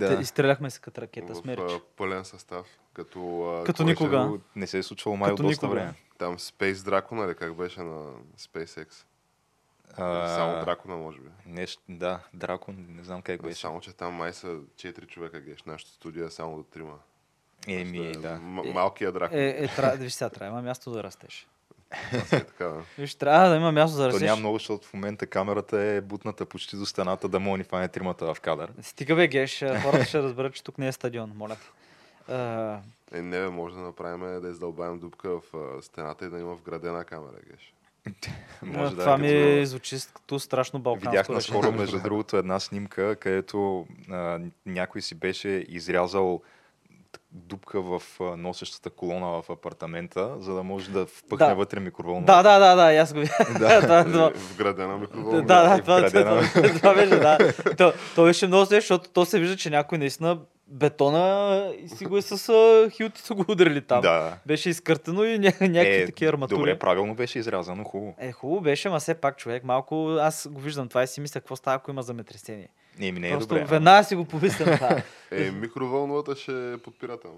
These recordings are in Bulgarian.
Да. изстрел- Изстреляхме се като ракета с В мерч. а, пълен състав. Като, Като никога. Не се е случвало май от Като доста никога. време. Там Space Dracon, или как беше на SpaceX? А, Само Дракона, може би. Нещо, да, Дракон, не знам как беше. Само, че там май са 4 човека, Геш. Нашото студио е само до трима. Еми, Просто е да. м- Малкият дракон. Е, е, трябва, виж сега, трябва, място да растеш. Виж, трябва да има място да То растеш. няма много, защото в момента камерата е бутната почти до стената да му ни фане тримата в кадър. Стига бе, Геш, хората ще разберат, че тук не е стадион, моля те. А, Е, не, бе, може да направим да издълбаем дупка в стената и да има вградена камера, Геш. Може да това ми като- звучи като страшно балканско Видях наскоро, между другото, една снимка, където а, някой си беше изрязал дупка в носещата колона в апартамента, за да може да впъхне Да. вътре микроволна. Да, да, да, да, аз го видях. Да. да, Е, да. Вградена Да, микроволна. да, е това, това, вградена. това, това беше, да. То, то беше много смешно, защото то се вижда, че някой наистина бетона и си го е с хилти са го ударили там. да. Беше изкъртено и ня, някакви такива арматури. Добре, правилно беше изрязано, хубаво. Е, хубаво беше, ма все пак човек, малко аз го виждам това и си мисля какво става, ако има земетресение. Еми, не е Просто добре. веднага си го помислям това. Е, микровълновата ще е подпирател.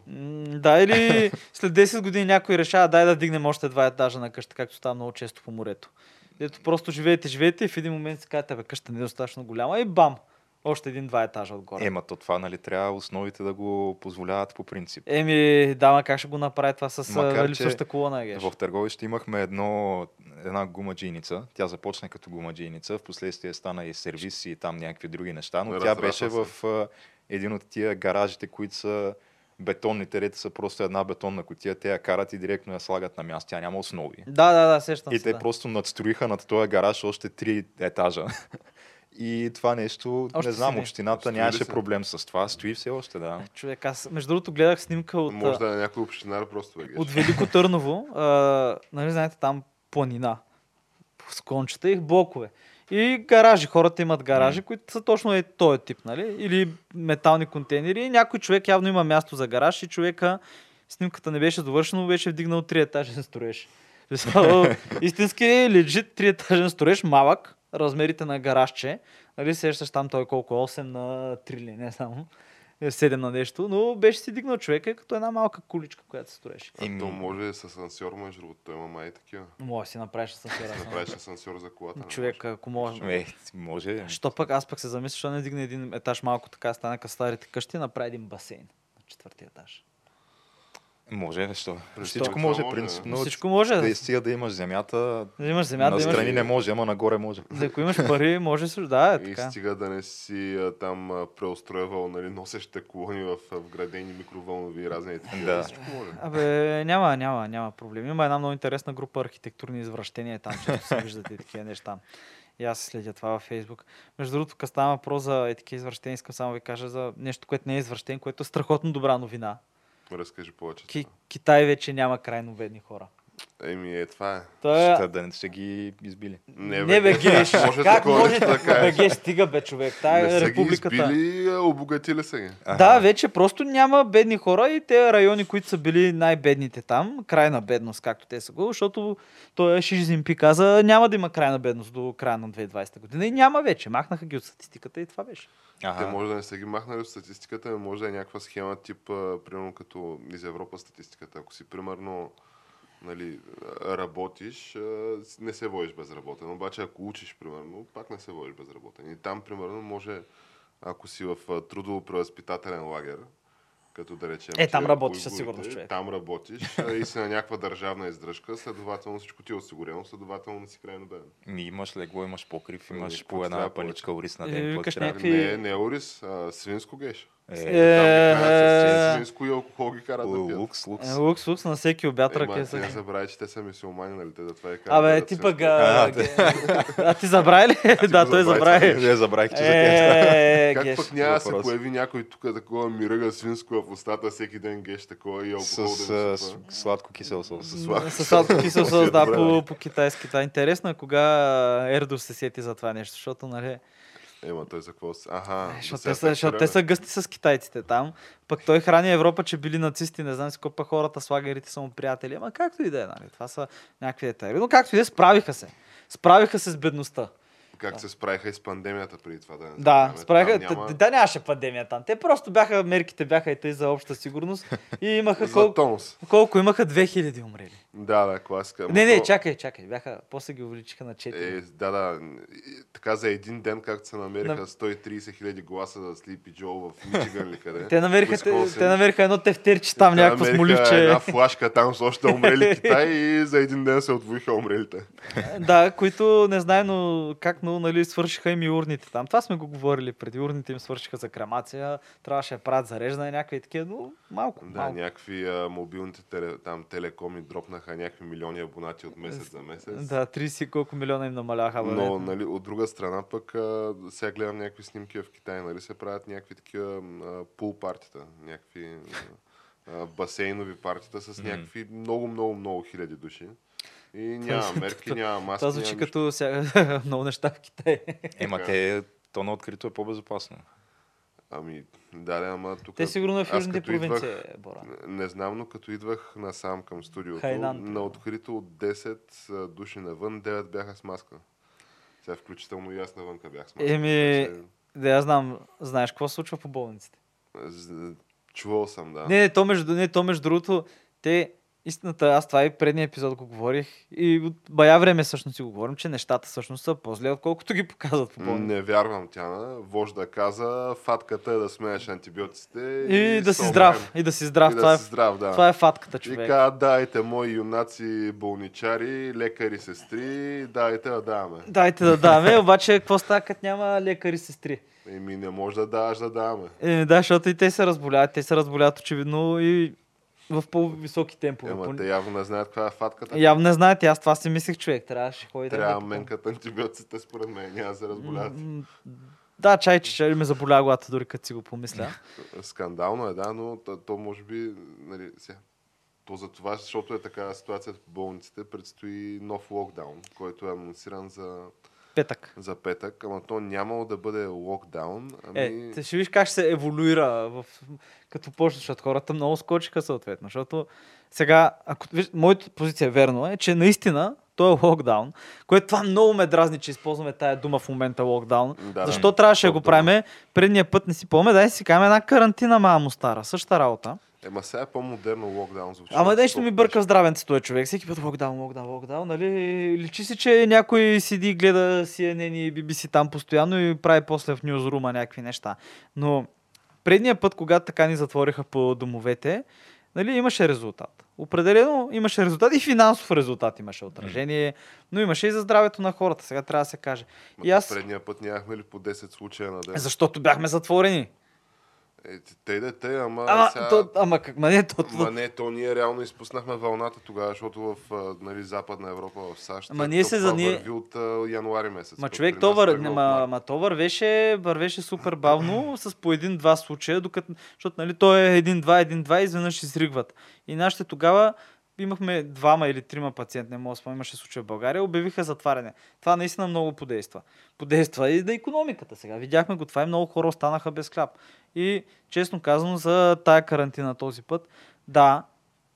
Да, или след 10 години някой решава, дай да дигнем още два етажа на къща, както става много често по морето. Ето просто живеете, живеете и в един момент си казвате, бе, къща не е достатъчно голяма и бам! Още един-два етажа отгоре. Ема, то това, нали, трябва основите да го позволяват по принцип. Еми, дама, как ще го направи това с Макар, липсваща колона, геш? В Търговище имахме едно, една гумаджийница. Тя започна като гумаджийница, в последствие стана и сервис и там някакви други неща, но тя Разрасна беше се. в един от тия гаражите, които са бетонните ред са просто една бетонна котия, те я карат и директно я слагат на място. Тя няма основи. Да, да, да, сещам И се. те да. просто надстроиха над този гараж още три етажа. И това нещо, Още не знам, общината Стои нямаше се? проблем с това. Стои все още, да. Човек, аз между другото гледах снимка от, Може да е някой общинар просто, бе, от Велико Търново. А, нали знаете, там планина. С кончета и блокове. И гаражи. Хората имат гаражи, които са точно е този тип, нали? Или метални контейнери. И някой човек явно има място за гараж и човека снимката не беше довършена, но беше вдигнал три етажен строеж. Истински лежит три етажен строеж, малък, размерите на гаражче. Нали, сещаш там той колко? 8 на 3 ли, не само. 7 на нещо, но беше си дигнал човека като една малка куличка, която се строеше. А Еми- то може с асансьор, между другото. Той има май такива. Може да си направиш с Да правиш асансьор за колата. Човек, ако може. Е, може. Що пък аз пък се замисля, що не дигне един етаж малко така, стане като старите къщи, направи един басейн на четвъртия етаж. Може, защо? Всичко може, принципно. Всичко може. Да, Да, стига да имаш земята, да имаш земя, да имаш... настрани не може, ама нагоре може. Да, ако имаш пари, може също. Да, е И така. стига да не си а, там преустройвал нали, носещите колони в вградени микровълнови и разни такива. Да. Всичко може. Абе, няма, няма, няма проблем. Има една много интересна група архитектурни извращения там, често се виждате такива неща. И аз следя това във Фейсбук. Между другото, като става въпрос за е такива извращения, искам само да ви кажа за нещо, което не е извращен, което е страхотно добра новина. Разкажи повече. Ки, Китай вече няма крайно бедни хора. Еми, е, това е. Той е... Ще, да не ще ги избили. Не, Не бе, Геш, може как може да кажеш. Бе, стига бе, човек. Тая Не е са ги републиката. избили, обогатили са ги. Да, вече просто няма бедни хора и те райони, които са били най-бедните там, крайна бедност, както те са го, защото той Ши Цзинпи каза, няма да има крайна бедност до края на 2020 година и няма вече. Махнаха ги от статистиката и това беше. Те Ага. може да не са ги махнали от статистиката, но може да е някаква схема тип, примерно като из Европа статистиката. Ако си примерно нали, работиш, не се водиш безработен. Обаче ако учиш, примерно, пак не се водиш безработен. И там, примерно, може, ако си в а, трудово превъзпитателен лагер, като да речем. Е, там работиш със сигурност, човек. Там работиш и си на някаква държавна издръжка, следователно всичко ти е осигурено, следователно не си крайно беден. Ми имаш легло, имаш покрив, Ами, имаш по една паничка ориз на Е, ден. трябва? някакви- Не, не Орис, а, свинско геш. Е, Там с Е, свинско и алкохол ги карат да пият. лукс, лукс. е, Лукс, лукс на всеки обяд ръке ти не забравяй, че те са мисиомани, нали? Те затова и карат. Абе, ти пък... А, ти забрави ли? Да, той забрави. Не забравих, че за тях. Е, Как пък няма да се появи някой тук такова миръга свинско в устата всеки ден геш такова и С алкохол да с- сладко кисел сос. С сладко С кисел е сос, да, по, китайски. Това интересно е кога Ердо се сети за това нещо, защото, нали, Ема той за какво си? Аха, да защото те, са, защото те са гъсти с китайците там. Пък той храни Европа, че били нацисти, не знам си пък хората с лагерите са му приятели. Ама както и да е, нали, това са някакви детайли. Но както и да е, справиха се. Справиха се с бедността. Как се справиха и с пандемията преди това да не Да, справиха. Там няма- Няма... Да, нямаше пандемия там. Те просто бяха, мерките бяха и тъй за обща сигурност. И имаха колко, колко имаха 2000 умрели. Да, да, класика. Не, не, чакай, чакай. Бяха, после ги увеличиха на 4. Е, да, да. Така за един ден, както се намериха На- 130 хиляди гласа за Sleepy Joe в Мичиган или къде. Те намериха, те, те намериха едно тефтерче там, Те някакво смоливче. Една флашка там с още умрели Китай и за един ден се отвоиха умрелите. да, които не знае, но как, но нали, свършиха им и урните там. Това сме го говорили преди. Урните им свършиха за кремация, трябваше да правят зареждане някакви такива, но малко. Да, малко. някакви а, мобилните теле, там телекоми дропнаха някакви милиони абонати от месец за месец. Да, 30 и колко милиона им намаляха. бе. Но, нали, от друга страна пък, а, сега гледам някакви снимки в Китай, нали, се правят някакви такива пул партита, някакви а, басейнови партита с някакви много, много, много хиляди души. И няма мерки, няма маски, Това звучи като ся... много неща в Китай. Ема те, то на открито е по-безопасно. Ами, да, да, ама тук... Те сигурно е в южните идвах- провинции, е, Бора. Не, не знам, но като идвах насам към студиото, Хайнан. на открито от 10 а, души навън, 9 бяха с маска. Сега включително и аз навънка бях с маска. Еми, че, Да, аз знам, знаеш какво се случва по болниците. Чувал съм, да. Не, не, то между, не, то между другото, те, истината, аз това и предния епизод го говорих и от бая време всъщност си го говорим, че нещата всъщност са по-зле, отколкото ги показват по болниците. Не вярвам, Тяна. Вожда каза, фатката е да смееш антибиотиците. И, да си здрав, и да си здрав, И това, да е, си здрав, да. това е фатката, И човек. каза, дайте мои юнаци болничари, лекари, сестри, дайте да даваме. Дайте да даваме, обаче какво става, като няма лекари сестри? Еми не може да даваш да даваме. Е, да, защото и те се разболяват, те се разболяват очевидно и в по-високи темпове. Ема те явно не знаят каква е фатката. Явно не знаете, аз това си мислих, човек. Трябваше ходи да Трябва ме менкат антибиотиците според мен, няма да се разболяват. Да, чай, че чай ме заболя главата, дори като си го помисля. Скандално е, да, но то, то може би, нали, сега, то за това, защото е така ситуацията по болниците, предстои нов локдаун, който е анонсиран за, Петък. за петък, ама то нямало да бъде локдаун, ами... Е, ще виж как ще се еволюира в... като почне, защото хората много скочиха съответно. Защото сега, ако виж, моята позиция верно е, че наистина то е локдаун, което това много ме дразни, че използваме тая дума в момента локдаун. Да, Защо да. трябваше да го правим? Предния път не си помня, дай си кажем една карантина, мамо стара. Същата работа. Ема сега е по-модерно локдаун звучи. Ама нещо ми бърка здравенцето е човек. Всеки път локдаун, локдаун, локдаун, нали? Личи си, че някой седи и гледа CNN и BBC там постоянно и прави после в нюзрума някакви неща. Но предния път, когато така ни затвориха по домовете, нали, имаше резултат. Определено имаше резултат и финансов резултат имаше отражение, но имаше и за здравето на хората. Сега трябва да се каже. Ма И аз, Предния път нямахме ли по 10 случая на ден? защото бяхме затворени. Е, те да те, ама, Ама, сега... то, ама как, ма не, то, Ма не, то ние реално изпуснахме вълната тогава, защото в а, нали, Западна Европа, в САЩ, Ама ние се за ние- върви от а, януари месец. Ма човек, то, вър... от ма, ма, то вървеше, вървеше супер бавно, с по един-два случая, докато, защото нали, то е един-два, един-два и изведнъж изригват. И нашите тогава имахме двама или трима пациенти, не мога да спомня, имаше случай в България, обявиха затваряне. Това наистина много подейства. Подейства и на економиката сега. Видяхме го това и много хора останаха без хляб. И честно казано за тая карантина този път, да,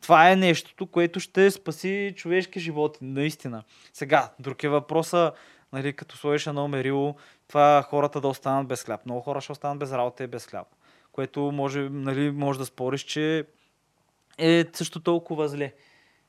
това е нещото, което ще спаси човешки животи, наистина. Сега, друг е въпроса, нали, като сложиш едно мерило, това хората да останат без хляб. Много хора ще останат без работа и без хляб. Което може, нали, може да спориш, че е също толкова зле.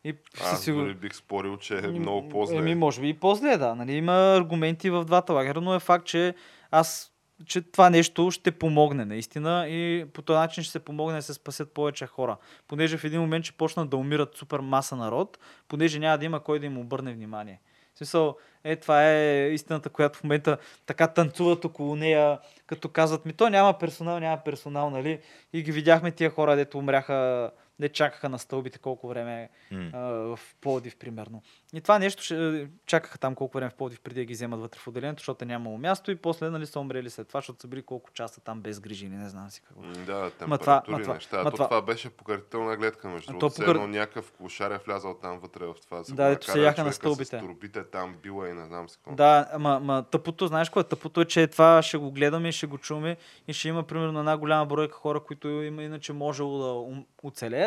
И Аз сигур- дори бих спорил, че е много по-зле. Еми, може би и по-зле, да. Нали, има аргументи в двата лагера, но е факт, че аз че това нещо ще помогне наистина и по този начин ще се помогне да се спасят повече хора. Понеже в един момент ще почнат да умират супер маса народ, понеже няма да има кой да им обърне внимание. В смисъл, е, това е истината, която в момента така танцуват около нея, като казват ми, то няма персонал, няма персонал, нали? И ги видяхме тия хора, дето умряха не чакаха на стълбите колко време М. а, в Пловдив, примерно. И това нещо ще чакаха там колко време в Пловдив преди да ги вземат вътре в отделението, защото е нямало място и после нали, са умрели след това, защото са били колко часа там без грижи или не знам си какво. Да, Ма това- температури, ма това- неща. ма То това- това беше покъртителна гледка, между другото. покър- едно някакъв клошар е влязал там вътре в това. се Да, го дето се яха на стълбите. С турбите там била и не знам си какво. Да, ама, ама тъпото, знаеш кое? е? Тъпото е, че това ще го гледаме, ще го чуваме и ще има примерно една голяма бройка хора, които има иначе можело да ум-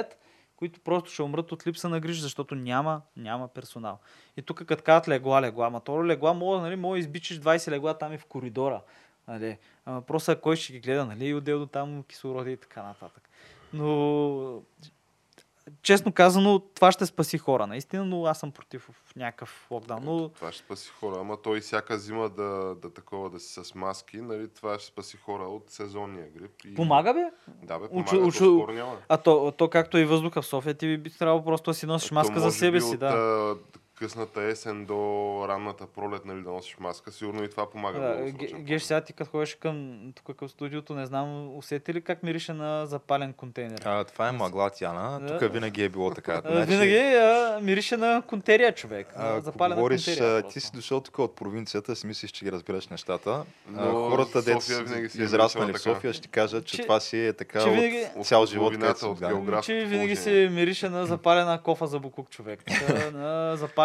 оцелеят, които просто ще умрат от липса на грижа, защото няма, няма персонал. И тук като казват легла, легла, ама то легла мога, нали, мога избичиш 20 легла там и в коридора. Нали. Ама въпросът е кой ще ги гледа, нали, и отдел до там кислороди и така нататък. Но честно казано, това ще спаси хора, наистина, но аз съм против в някакъв локдаун. Но Това ще спаси хора. Ама той всяка зима да, да такова да си с маски, нали, това ще спаси хора от сезонния грип. И... помага бе? Да, бе, Учу- помага, учу- няма. А то, то както и въздуха в София, ти би трябвало просто да си носиш маска за себе си, да. Късната есен до ранната пролет, нали, да носиш маска, сигурно и това помага. Да, много. Геш, сега ти като ходиш към, тук към студиото, не знам, усети ли как мирише на запален контейнер? А, това е мъгла, Тяна. Да. Тук винаги е било така. А, Винаги а, мирише на контерия, човек. А, на запалена говориш, контерия. а, ти си дошъл тук от провинцията, си мислиш, че ги разбираш нещата. А, Но хората, София винаги си е израснали в. София, ще ти кажат, че, Че- това си е така че от винаги- цял От живот, където си от да. географ- Че винаги положение. се мирише на запалена кофа за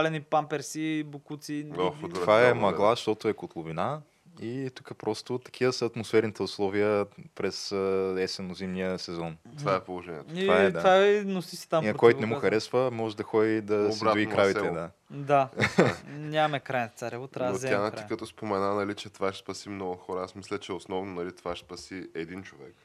запалени памперси, букуци. И-. Това е мъгла, защото е котловина. И тук просто такива са атмосферните условия през есенно-зимния сезон. Това е положението. И Това е, да. това е, носи си там. И който не му харесва, може да ходи да си Обратно дои на кравите. село. Да. Да. Нямаме край, царево, трябва да вземем ти като спомена, нали, че това ще спаси много хора. Аз мисля, че основно нали, това ще спаси един човек.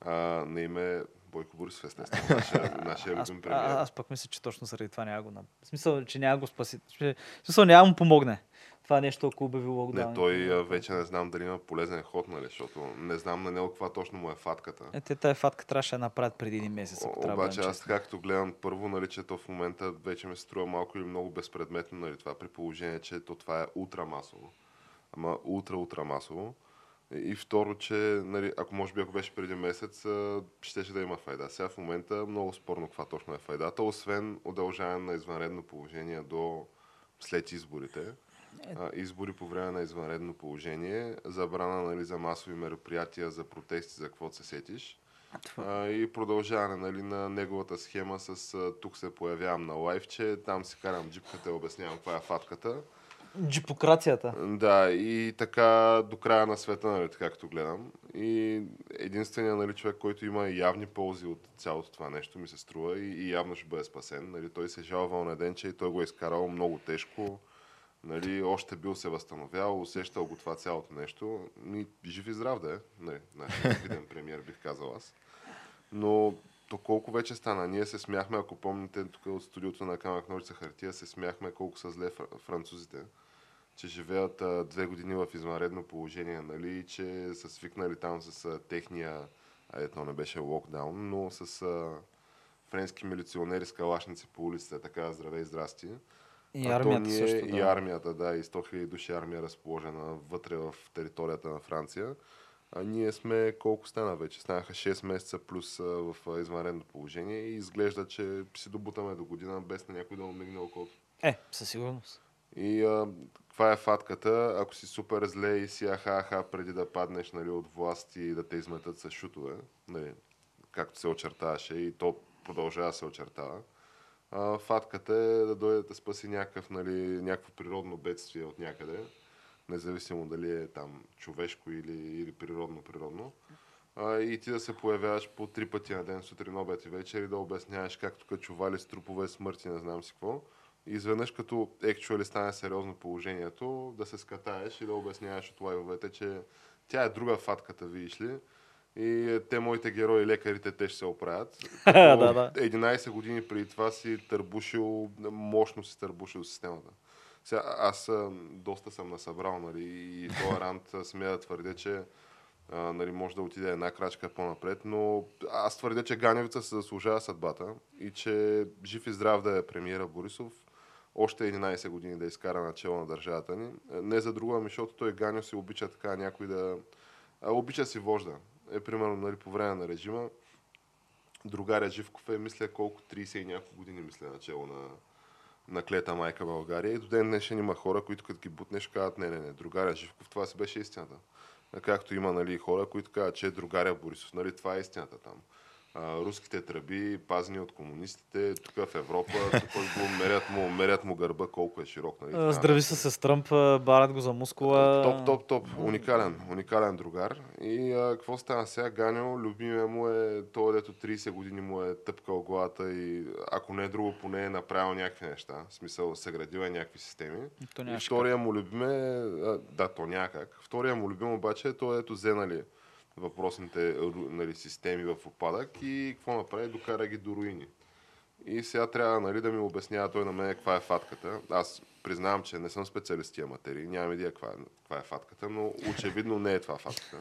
А, на име Бойко Борисов, естествено, нашия, нашия любим а, премиер. аз пък мисля, че точно заради това няма го. В смисъл, че няма го спаси. В смисъл, няма му помогне. Това нещо, ако обяви локдаун. Не, той а, вече не знам дали има полезен ход, нали, защото не знам на него каква точно му е фатката. Е, те тая фатка трябваше да направят преди един месец. Ако О, Обаче аз така като гледам първо, нали, че то в момента вече ми се струва малко или много безпредметно, нали, това при положение, че то това е ултрамасово. Ама ултра-ултра масово. И, второ, че нали, ако може би ако беше преди месец, щеше да има файда. Сега в момента е много спорно каква точно е файдата, освен удължаване на извънредно положение до след изборите. А, избори по време на извънредно положение, забрана нали, за масови мероприятия, за протести, за какво се сетиш. А, и продължаване нали, на неговата схема с тук се появявам на лайфче, там си карам джипката и обяснявам каква е фатката. Джипокрацията. Да, и така до края на света, нали, така както гледам. И единственият нали, човек, който има явни ползи от цялото това нещо, ми се струва и, и явно ще бъде спасен. Нали, той се жалвал на ден, че и той го е изкарал много тежко. Нали, още бил се възстановял, усещал го това цялото нещо. И жив и здрав да е. Нали, нашия премиер, бих казал аз. Но то колко вече стана? Ние се смяхме, ако помните, тук от студиото на Камък Ножица Хартия, се смяхме колко са зле фр- французите че живеят а, две години в извънредно положение, нали, и че са свикнали там с а, техния, а, ето не беше локдаун, но с а, френски милиционери с калашници по улицата, така здравей, здрасти. И А армията ние, също. И Да. армията, да, и 100 000 души армия разположена вътре в територията на Франция. А ние сме, колко стана вече? Станаха 6 месеца плюс а, в а, извънредно положение и изглежда, че си добутаме до година без на някой да му мигне окото. Е, със сигурност. И а, каква е фатката? Ако си супер зле и си аха-аха преди да паднеш нали, от власт и да те изметат с шутове, нали, както се очертаваше и то продължава да се очертава, а, фатката е да дойде да спаси някакъв, нали, някакво природно бедствие от някъде, независимо дали е там човешко или, или природно-природно. А, и ти да се появяваш по три пъти на ден, сутрин, обед и вечер и да обясняваш как тук чували с трупове, смърти, не знам си какво. И изведнъж като actually стане сериозно положението, да се скатаеш и да обясняваш от лайвовете, че тя е друга фатката, видиш ли. И е, те, моите герои, лекарите, те ще се оправят. Да, да. 11 години преди това си търбушил, мощно си търбушил системата. Сега, аз доста съм насъбрал, нали, и този рант смея да твърдя, че а, нали, може да отиде една крачка по-напред, но аз твърдя, че Ганевица се заслужава съдбата и че жив и здрав да е премиера Борисов, още 11 години да изкара начало на държавата ни. Не за друго, ами защото той Ганев си обича така някой да... А, обича си вожда. Е, примерно, нали, по време на режима, другаря Живков е, мисля, колко 30 и няколко години, мисля, начало на, на клета майка България. И до ден днешен има хора, които като ги бутнеш, казват, не, не, не, другаря Живков, това си беше истината. Както има нали, хора, които казват, че е другаря Борисов, нали, това е истината там а, руските тръби, пазени от комунистите, тук в Европа, тук го мерят му, мерят му гърба колко е широк. Нали, А, Здрави се с Тръмп, барат го за мускула. Топ, топ, топ. Уникален, уникален другар. И а, какво стана сега? Ганьо, любимия му е то, дето 30 години му е тъпкал главата и ако не е друго, поне е направил някакви неща. В смисъл, съградил е някакви системи. То И втория му любим е, а, да, то някак. Втория му любим обаче е той, ето взе, нали, въпросните нали, системи в опадък и какво направи? Докара ги до руини. И сега трябва нали, да ми обяснява той на мен каква е фатката. Аз признавам, че не съм специалист тия материи, нямам идея каква е, каква е фатката, но очевидно не е това фатката.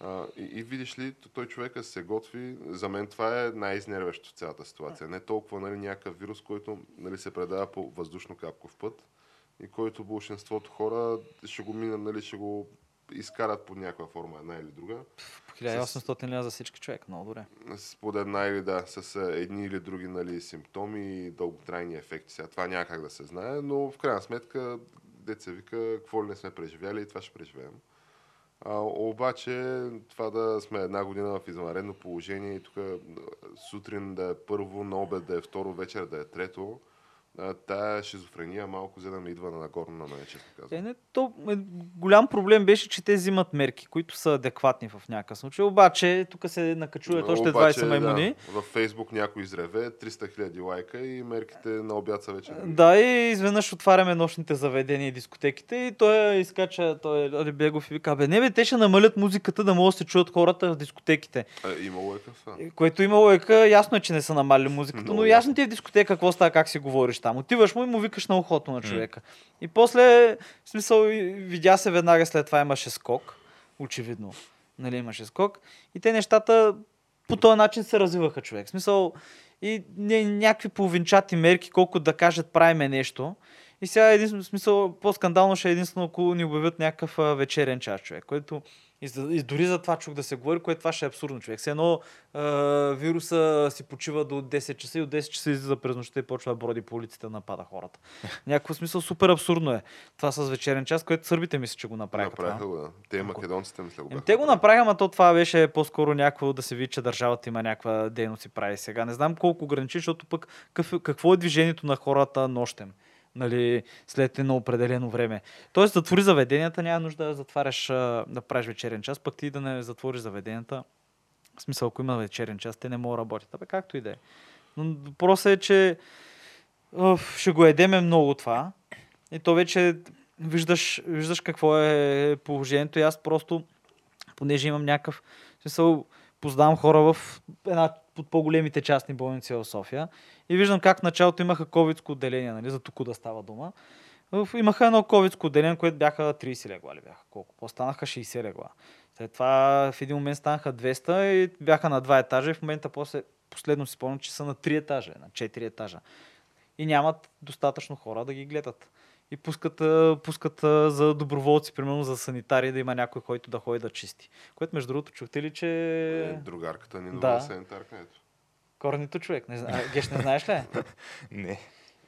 А, и, и видиш ли, той човека се готви, за мен това е най-изнервящо цялата ситуация. Не толкова нали, някакъв вирус, който нали, се предава по въздушно-капков път и който большинството хора ще го минат, нали, ще го изкарат под някаква форма, една или друга. По 1800 лева за всички човек, много добре. Под една или да, с едни или други нали, симптоми и дълготрайни ефекти. Сега това няма как да се знае, но в крайна сметка, деца вика, какво ли не сме преживяли и това ще преживеем. А, обаче, това да сме една година в извънредно положение и тук сутрин да е първо, на обед да е второ, вечер да е трето, тая шизофрения малко за да ми идва нагорно на мен, честно Е, казвам. не, то, е, голям проблем беше, че те взимат мерки, които са адекватни в някакъв случай. Обаче, тук се накачуват още 20 маймуни. Да, във Фейсбук някой изреве, 300 хиляди лайка и мерките на обяд са вече. други. Да, и изведнъж отваряме нощните заведения и дискотеките и той изкача, той е Алибегов и вика, бе, не бе, те ще намалят музиката да могат да се чуят хората в дискотеките. Е къса. И Което има лойка, ясно е, че не са намалили музиката, Много но ясно ти е в дискотека какво става, как си говориш там. Отиваш му и му викаш на ухото на човека. И после, в смисъл, видя се веднага след това имаше скок, очевидно. Нали, имаше скок. И те нещата по този начин се развиваха човек. В смисъл, и не, някакви половинчати мерки, колко да кажат правиме нещо. И сега един смисъл, по-скандално ще е единствено, ако ни обявят някакъв вечерен час човек, което и, за, и дори за това чух да се говори, което това ще е абсурдно човек. Все едно а, вируса си почива до 10 часа и от 10 часа излиза през нощта и почва да броди по улиците да напада хората. Някакво смисъл супер абсурдно е това с вечерен час, което сърбите мисля, че го направиха. Направиха го, да. Те македонците мисля го бяха. те го направиха, ама то това беше по-скоро някакво да се види, че държавата има някаква дейност и прави сега. Не знам колко ограничи, защото пък какво е движението на хората нощем. Нали, след едно определено време. Тоест, затвори заведенията, няма нужда да затваряш, да правиш вечерен час, пък ти да не затвориш заведенията. В смисъл, ако има вечерен час, те не могат да работят. Абе, както и да е. Но въпросът е, че Оф, ще го едеме много това. И то вече виждаш, виждаш какво е положението и аз просто, понеже имам някакъв смисъл, познавам хора в една от по-големите частни болници в София и виждам как в началото имаха ковидско отделение, нали, за тук да става дума. Имаха едно ковидско отделение, което бяха 30 легла ли бяха? Колко? По-станаха 60 легла. След това в един момент станаха 200 и бяха на два етажа и в момента после, последно си спомням, че са на 3 етажа, на 4 етажа и нямат достатъчно хора да ги гледат. И пускат, пускат за доброволци, примерно за санитари, да има някой, който да ходи да чисти. Което, между другото, чухте ли, че... Е, другарката ни Да. нова санитарка, ето. Корнито човек. Не, зна- Геш, не знаеш ли? Не.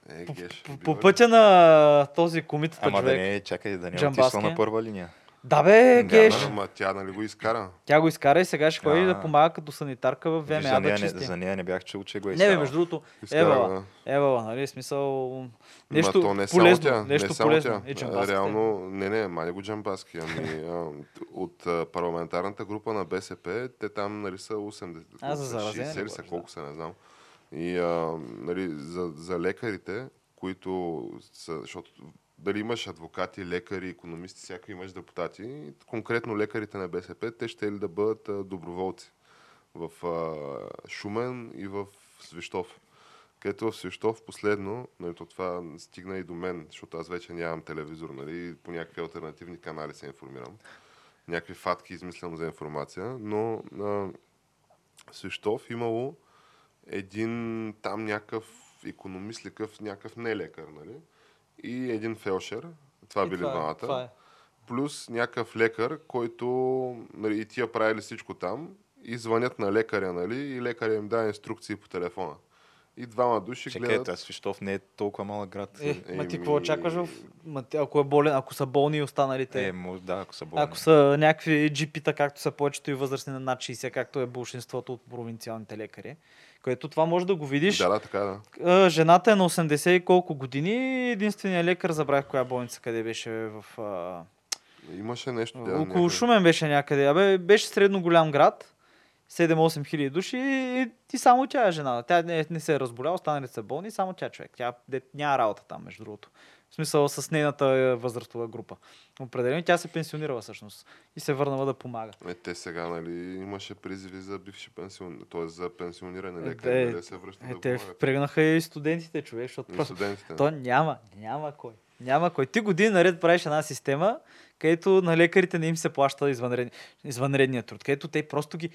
Е, геш. По, по ли? пътя на този комитата Ама да човек. не, чакай, да не е отишла на първа линия. Да бе, Геш. Ама тя нали го изкара? Тя го изкара и сега ще ходи да помага като санитарка в ВМА за, да нея не, чисти. за нея не бях чул, че го е Не, бе, между другото, Евала. Евала, нали, смисъл, Ма нещо то не само полезно, тя, нещо не полезно. тя. Е. Реално, не, не, не го джамбаски, ами от парламентарната група на БСП, те там нали, са 80, А, за заразени 60 ли говориш, са, колко са, не знам. И а, нали, за, за лекарите, които са, защото дали имаш адвокати, лекари, економисти, всяка имаш депутати, конкретно лекарите на БСП, те ще ли да бъдат доброволци в Шумен и в Свищов където в Свищов последно, нали, то това стигна и до мен, защото аз вече нямам телевизор, нали, по някакви альтернативни канали се информирам. Някакви фатки измислям за информация, но а, в Свищов имало един там някакъв економист, някакъв не лекар, нали? И един фелшер, това И били това е, двамата това е. плюс някакъв лекар, който нали, и тия правили всичко там и звънят на лекаря, нали, и лекаря им дава инструкции по телефона. И двама души Чакай, гледат. аз Свищов не е толкова малък град. Е, ма ти какво очакваш в... Ма, ти, ако е болен, ако са болни и останалите... Е, може да, ако са болни. Ако са някакви джипита, както са повечето и възрастни на над 60, както е большинството от провинциалните лекари, което това може да го видиш. Да, да, така да. А, Жената е на 80 и колко години. Единственият лекар, забравих коя болница, къде беше в... А, Имаше нещо. Да, около някъде. Шумен беше някъде. Абе, беше средно голям град. 7-8 хиляди души и, и само тя е жена. Тя не, не се е разболяла, останалите са болни, само тя е човек. Тя де, няма работа там, между другото. В смисъл с нейната е, възрастова група. Определено тя се пенсионирала всъщност и се върнала да помага. Е, те сега, нали, имаше призиви за бивши пенсион, т.е. за пенсиониране Е, лекари, да, нали, да се връщат Е, да те впрегнаха и студентите, човек, защото И студентите. то няма, няма кой. Няма кой. Ти години наред правиш една система, където на лекарите не им се плаща извънред... извънредния труд, където те просто ги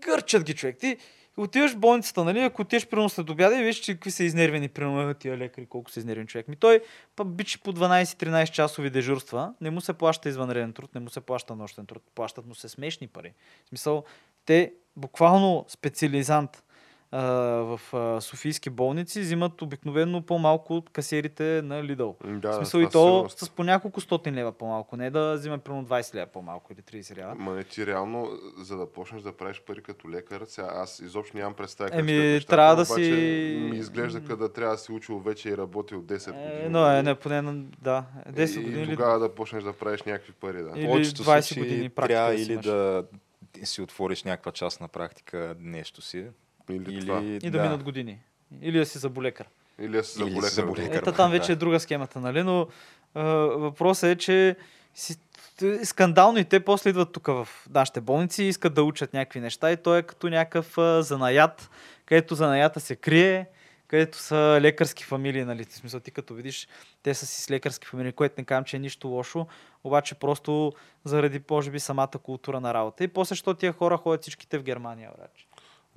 гърчат ги човек. Ти отиваш в болницата, нали, ако отидеш примерно след обяда и виж, че какви са изнервени, примерно тия лекари, колко са изнервени човек. Ми той па бичи по 12-13 часови дежурства, не му се плаща извънреден труд, не му се плаща нощен труд, плащат му се смешни пари. В смисъл, те буквално специализант в софийски болници взимат обикновено по-малко от касиерите на Lidl. М, Да, в смисъл и то сигурност. с по няколко стотин лева по-малко, не да взима примерно 20 лева по-малко или 30 лева. Ма не ти реално, за да почнеш да правиш пари като лекар, сега аз изобщо нямам представа как Еми, нещата, трябва да обаче си- Ми изглежда като да трябва да си учил вече и работил 10 години. Е, но е, не, поне на, да, 10 и, години И или тогава да почнеш да правиш някакви пари, да. Или повечето 20 случаи години практика трябва да си или имаш. да си отвориш някаква част на практика нещо си, Или, или, това. и да, минат години. Или да си заболекар. Или да си заболекар. Ето там вече да. е друга схемата, нали? Но а, въпросът е, че си, т- скандално и те после идват тук в нашите болници и искат да учат някакви неща и то е като някакъв а, занаят, където занаята се крие, където са лекарски фамилии, нали? В смисъл ти като видиш, те са си с лекарски фамилии, което не казвам, че е нищо лошо, обаче просто заради, може би, самата култура на работа. И после, що тия хора ходят всичките в Германия, врач.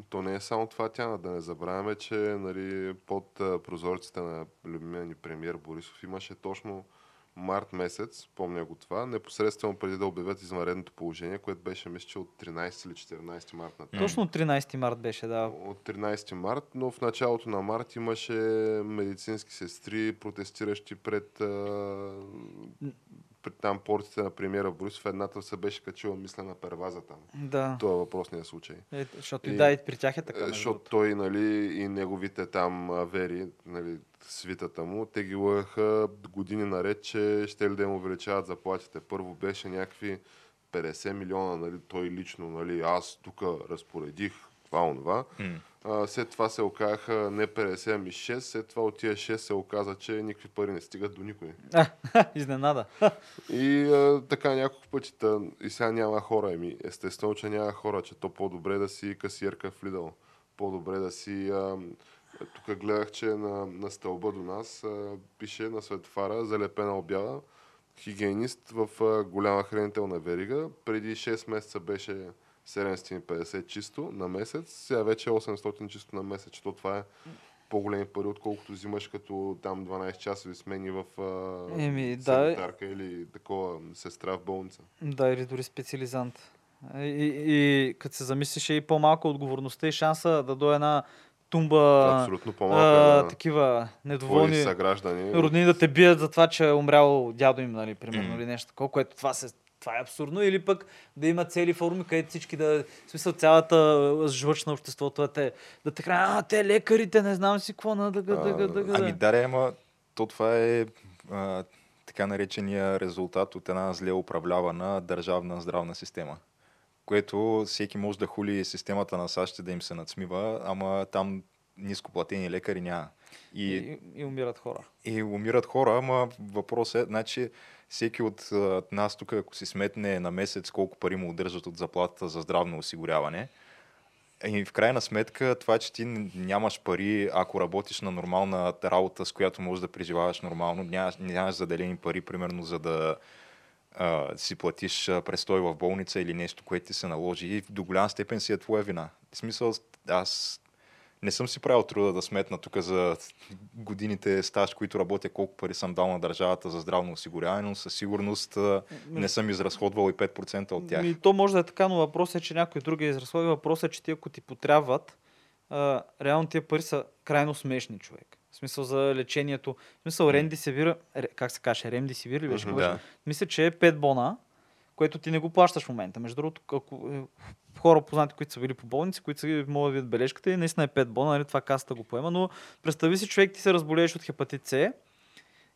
То не е само това, Тяна. Да не забравяме, че нали, под прозорците на любимия ни премьер Борисов имаше точно март месец, помня го това, непосредствено преди да обявят извънредното положение, което беше, мисля, че от 13 или 14 март на Точно 13 март беше, да. от 13 март, но в началото на март имаше медицински сестри, протестиращи пред, а, пред там портите на премиера Борисов. Едната се беше качила, мисля, на перваза там. Да. Това е въпросният случай. Е, защото и, И- да, и при тях е така. Е, Защото той, нали, и неговите там вери, нали, свитата му, те ги лъгаха години наред, че ще ли да им увеличават заплатите. Първо беше някакви 50 милиона, нали, той лично, нали, аз тук разпоредих това, онова. М. А, след това се оказаха не 50, ами 6. След това от тия 6 се оказа, че никакви пари не стигат до никой. А, изненада. И а, така няколко пъти. И сега няма хора. Еми, естествено, че няма хора, че то по-добре да си касиерка в Lidl. По-добре да си... А, тук гледах, че на, на стълба до нас а, пише на светофара залепена обява хигиенист в а, голяма хранителна верига. Преди 6 месеца беше 750 чисто на месец, сега вече е 800 чисто на месец, че то това е по-големи пари, отколкото взимаш като там 12 часови смени в а, Еми, да. или такова сестра в болница. Да, или дори специализант. И, и, и като се замислиш е и по-малка отговорността и шанса да дойде една тумба Абсолютно а, по-малка на такива недоволни съграждани. роднини да те бият за това, че е умрял дядо им, нали, примерно, или нещо такова, което това, се, това е абсурдно. Или пък да има цели форуми, където всички да, в смисъл цялата жвъч на обществото да те, да те хранят, а, те лекарите, не знам си какво, на дъга, дъга, дъга. Ами да, ама то това е а, така наречения резултат от една зле управлявана държавна здравна система. Което всеки може да хули системата на САЩ да им се надсмива, ама там нископлатени лекари няма. И, и, и умират хора. и умират хора, ама въпросът е, значи всеки от нас тук, ако си сметне на месец колко пари му удържат от заплатата за здравно осигуряване, И в крайна сметка това, че ти нямаш пари, ако работиш на нормална работа, с която можеш да преживяваш нормално, нямаш, нямаш заделени пари, примерно за да а, си платиш престой в болница или нещо, което ти се наложи и до голяма степен си е твоя вина. В смисъл, аз не съм си правил труда да сметна тук за годините стаж, които работя, колко пари съм дал на държавата за здравно осигуряване, но със сигурност не съм изразходвал и 5% от тях. И то може да е така, но въпросът е, че някой друг е изразходи. Въпросът е, че ти ако ти потрябват, а, реално тия пари са крайно смешни, човек. В смисъл за лечението. В смисъл ремдисивир, ре- как се каже, ремдисивир ли беше? Да. Мисля, че е 5 бона, което ти не го плащаш в момента. Между другото, ако, е, хора познати, които са били по болници, които са могат да видят бележката и наистина е 5 бона, нали, това касата го поема, но представи си човек, ти се разболееш от хепатит С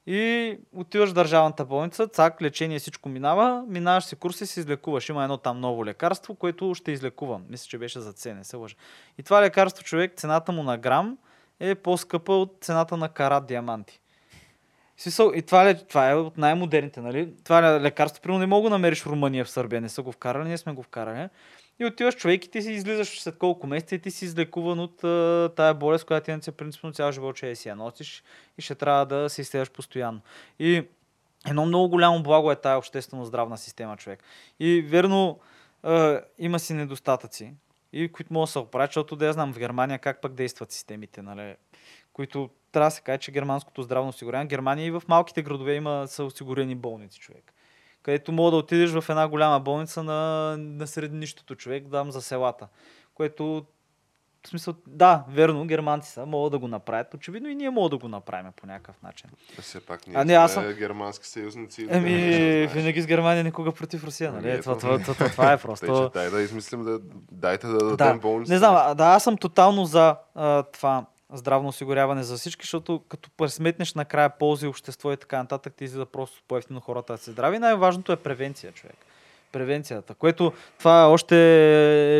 и отиваш в държавната болница, цак, лечение, всичко минава, минаваш си курс и се излекуваш. Има едно там ново лекарство, което ще излекува. Мисля, че беше за С, не се лъжа. И това лекарство, човек, цената му на грам е по-скъпа от цената на карат диаманти. Смисъл, и това, ле- това е от най-модерните, нали? Това ле- лекарство, примерно, не мога да намериш в Румъния, в Сърбия, не са го вкарали, ние сме го вкарали. И отиваш човек и ти си излизаш след колко месеца и ти си излекуван от а, тая болест, която ти е принципно цял живот, че си я носиш и ще трябва да се изследваш постоянно. И едно много голямо благо е тая обществено здравна система, човек. И верно, а, има си недостатъци, и които могат да се оправят, защото да я знам в Германия как пък действат системите, нали? Които трябва да се каже, че германското здравно осигуряване, Германия и в малките градове има са осигурени болници, човек. Където мога да отидеш в една голяма болница на, на сред нищото човек, дам за селата. Което, в смисъл, да, верно, германци са, могат да го направят. Очевидно и ние можем да го направим по някакъв начин. Все пак ние А, не, аз съм- германски съюзници. Еми, да, знаеш. винаги с Германия никога против Русия, нали? Ами, Това, това, това, това, е Тъй, просто... че дай да измислим да дайте да Да, дадем болници. не знам, да, аз съм тотално за а, това здравно осигуряване за всички, защото като пресметнеш накрая ползи, общество и така нататък, ти излиза просто по-ефтино хората да се здрави. Най-важното е превенция, човек. Превенцията, което това още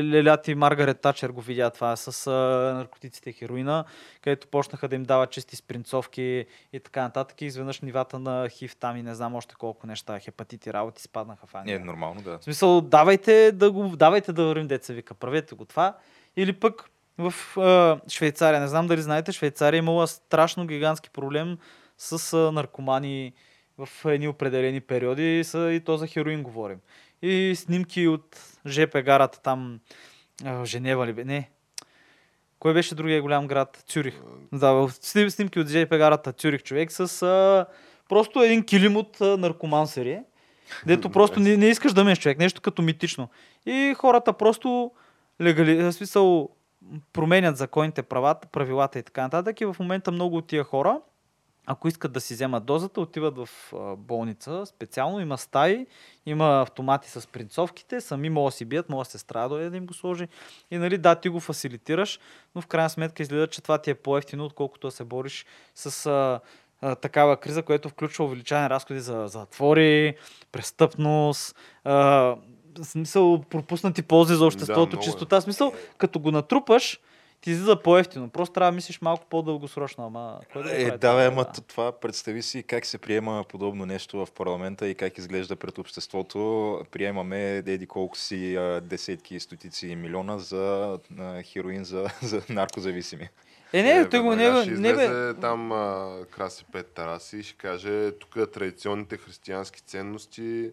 Лелят и Маргарет Тачер го видя това с а, наркотиците и хероина, където почнаха да им дават чисти спринцовки и така нататък и изведнъж нивата на хив там и не знам още колко неща, хепатити, работи спаднаха в Англия. Не, нормално да. В смисъл, давайте да го, давайте да вървим деца вика, правете го това. Или пък в а, Швейцария, не знам дали знаете, Швейцария имала страшно гигантски проблем с а, наркомани в едни определени периоди, са, и то за хероин говорим. И снимки от ЖП гарата там, а, Женева ли бе? Не. Кой беше другия голям град? Цюрих. Да, снимки от ЖП гарата Цюрих човек с а, просто един килим от а, наркомансери. Дето просто не, не искаш да меш човек, нещо като митично. И хората просто легали, в смисъл, променят законите, правата, правилата и така нататък. И в момента много от тия хора, ако искат да си вземат дозата, отиват в болница. Специално има стаи, има автомати с принцовките, сами могат да си бият, могат да се страда да им го сложи. И нали, да, ти го фасилитираш, но в крайна сметка изгледа, че това ти е по-ефтино, отколкото да се бориш с а, а, такава криза, която включва увеличаване разходи за затвори, престъпност, а, смисъл пропуснати ползи за обществото, е. чистота. В смисъл, като го натрупаш, ти излиза по-ефтино. Просто трябва да мислиш малко по-дългосрочно, ама... Кой да Е, да, това? бе, ама т- това представи си как се приема подобно нещо в парламента и как изглежда пред обществото. Приемаме еди колко си а, десетки, стотици милиона за а, хероин за, за наркозависими. Е, не, той го не, ще не бе. там а, Краси Пет Тараси и ще каже тук традиционните християнски ценности,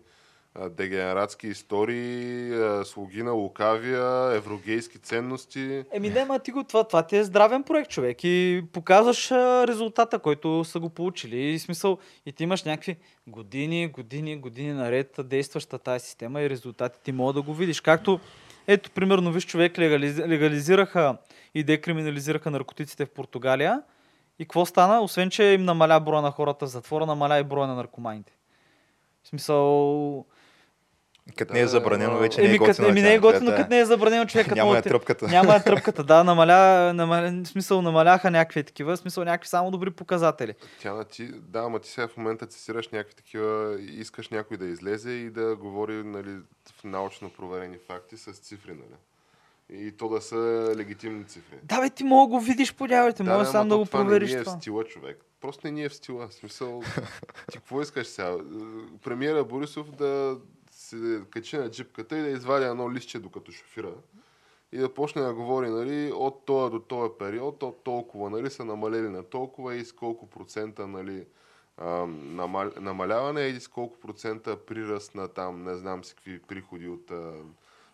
дегенератски истории, слуги на лукавия, еврогейски ценности. Еми не, ма ти го, това, това ти е здравен проект, човек. И показваш резултата, който са го получили. И смисъл, и ти имаш някакви години, години, години наред действаща тази система и резултатите ти мога да го видиш. Както, ето, примерно, виж човек, легализ... легализираха и декриминализираха наркотиците в Португалия. И какво стана? Освен, че им намаля броя на хората в затвора, намаля и броя на наркоманите. В смисъл... Като не е забранено, вече не е готино. еми не е готино, като не е забранено човек. като Няма е тръпката. Няма е тръпката, да, намаля, намаля, смисъл намаляха някакви такива, смисъл някакви само добри показатели. Тя на ти, да, ама ти сега в момента цитираш някакви такива, искаш някой да излезе и да говори нали, в научно проверени факти с цифри, нали? И то да са легитимни цифри. Да, бе, ти мога го видиш по дяволите, Да, може сам да го това провериш не ни е това. в стила, човек. Просто не ни е в стила. В смисъл, ти какво искаш сега? Премиера Борисов да се качи на джипката и да извади едно листче докато шофира и да почне да говори, нали, от този до този период, от толкова, нали, са намалели на толкова и с колко процента, нали, намал, намаляване и с колко процента приръст на там, не знам си какви приходи от а,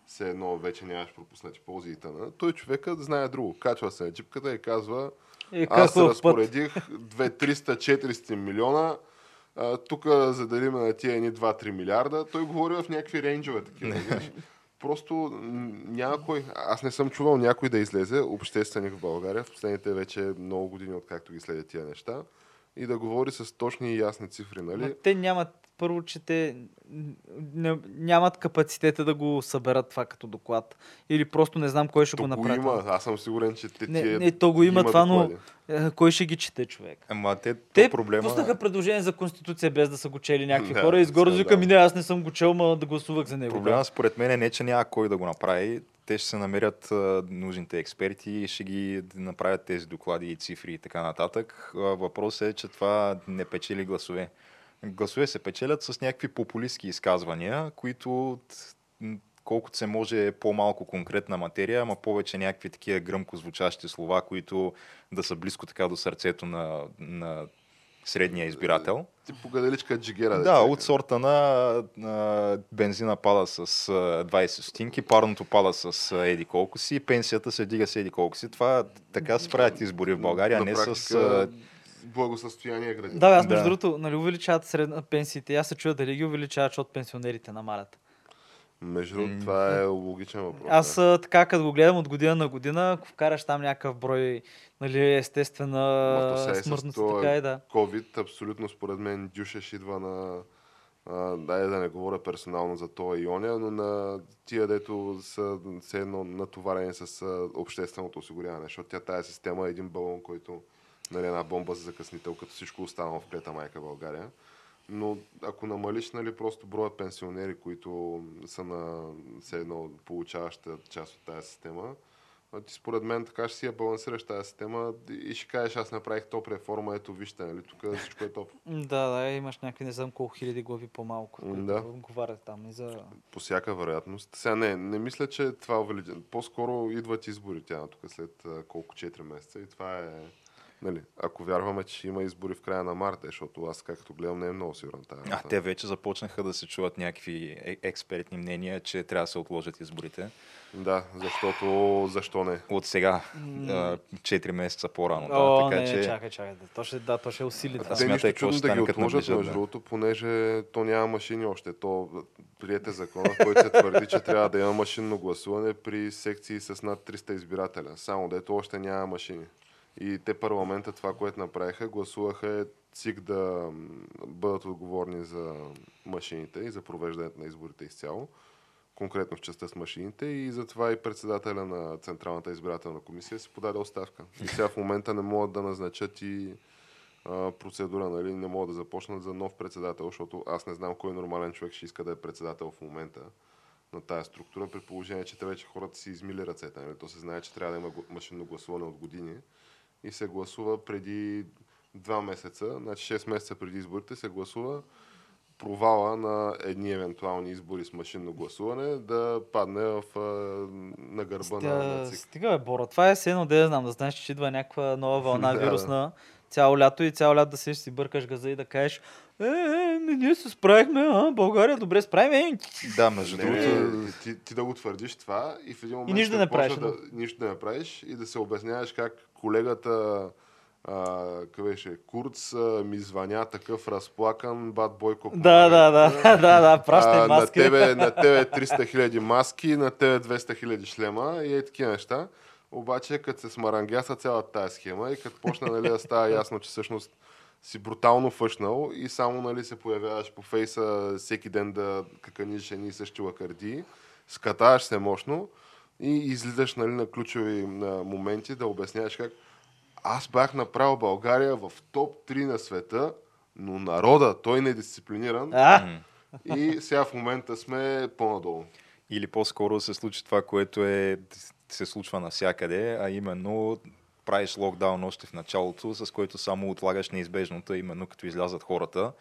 все едно вече нямаш пропуснати ползи и т.н. Той човекът знае друго. Качва се на чипката и казва, И аз се какъв път? разпоредих 2-300-400 милиона, тук заделим на тия едни 2-3 милиарда. Той говори в някакви рейнджове такива. Просто някой, аз не съм чувал някой да излезе, общественик в България, в последните вече много години, откакто ги следят тия неща, и да говори с точни и ясни цифри, нали? те нямат, първо, че те не, нямат капацитета да го съберат това като доклад. Или просто не знам кой ще То го го направи. има, аз съм сигурен, че те Не, тия не, то го има, това, но доклади. е, кой ще ги чете, човек? Ама те, Те проблема... пуснаха предложение за конституция без да са го чели някакви Да, хора и скандал. викам, ми не, аз не съм го чел, ма да гласувах за него. Проблема според мен е не, че няма кой да го направи. Те ще се намерят а, нужните експерти и ще ги направят тези доклади и цифри и така нататък. Въпросът е, че това не печели гласове. Гласове се печелят с някакви популистски изказвания, които колкото се може по-малко конкретна материя, ама повече някакви такива гръмко звучащи слова, които да са близко така до сърцето на, на средния избирател. Ти погаделичка джигера. Да, деца от сорта на а, бензина пада с а, 20 стотинки, парното пада с еди колко си, пенсията се дига с еди колко си. Това така се правят избори в България, На не практика, с... Благосъстояние гради. Да, аз между Да. другото, нали увеличават средна пенсиите. и Аз се чуя дали ги увеличават, защото пенсионерите намалят. Между другото, М. това е логичен въпрос. Аз да. а, така, като го гледам от година на година, ако вкараш там някакъв брой, нали, естествена и смъртност, този така и да. COVID, абсолютно според мен дюшеш идва на... А, дай да не говоря персонално за това Иония, но на тия, дето са все едно натоварени с общественото осигуряване, защото тя тая система е един балон, който нали, една бомба за закъснител, като всичко останало в клета майка България. Но ако намалиш нали, просто броя пенсионери, които са на все едно получаваща част от тази система, ти според мен така ще си я балансираш тази система и ще кажеш, аз направих топ реформа, ето вижте, нали, тук всичко е топ. Да, да, имаш някакви не знам колко хиляди глави по-малко. Да. Говорят там и за... По всяка вероятност. Сега не, не мисля, че това увеличи. По-скоро идват избори тя тук след колко 4 месеца и това е Нали, ако вярваме, че има избори в края на марта, защото аз както гледам не е много сигурен тази А, те вече започнаха да се чуват някакви е- експертни мнения, че трябва да се отложат изборите. Да, защото защо не? От сега, а, 4 месеца по-рано. О, да, така не, че... чакай, чакай. да, То ще, да, то ще усили Да. Те нищо чудно да ги отложат, между да. другото, понеже то няма машини още. То приете закона, който се твърди, че трябва да има машинно гласуване при секции с над 300 избирателя. Само дето още няма машини. И те парламента това, което направиха, гласуваха е ЦИК да бъдат отговорни за машините и за провеждането на изборите изцяло конкретно в частта с машините и затова и председателя на Централната избирателна комисия си подаде оставка. И сега в момента не могат да назначат и процедура, нали? не могат да започнат за нов председател, защото аз не знам кой нормален човек ще иска да е председател в момента на тази структура, при положение, че те вече хората си измили ръцете. Нали? То се знае, че трябва да има машинно гласуване от години и се гласува преди два месеца, значи 6 месеца преди изборите се гласува провала на едни евентуални избори с машинно гласуване да падне в, на гърба на, на Стига, ЦИК. стига бе, Бора. Това е все едно, да я знам, да знаеш, че идва някаква нова вълна Да, вирусна цяло лято и цяло лято да седиш си бъркаш газа и да кажеш е, е, ние се справихме, а, България добре справим. Да, между другото, ти, ти да го твърдиш това и в един момент нищо да не правиш, Да, нищо да не правиш и да се обясняваш как колегата беше, Курц ми звъня такъв разплакан, бат Бойко. Да, да, да, да, да, пращай А, на, маски. тебе, на тебе 300 хиляди маски, на тебе 200 хиляди шлема и е такива неща. Обаче, като се смарангяса цялата тази схема и като почна нали, да става ясно, че всъщност си брутално фъшнал и само нали, се появяваш по фейса всеки ден да каканиш едни и същи лакарди, скатаваш се мощно и излизаш нали, на ключови на моменти да обясняваш как аз бях направил България в топ 3 на света, но народа, той не е дисциплиниран А, и сега в момента сме по-надолу. или по-скоро се случи това, което е, се случва навсякъде, а именно правиш локдаун още в началото, с който само отлагаш неизбежното, именно като излязат хората.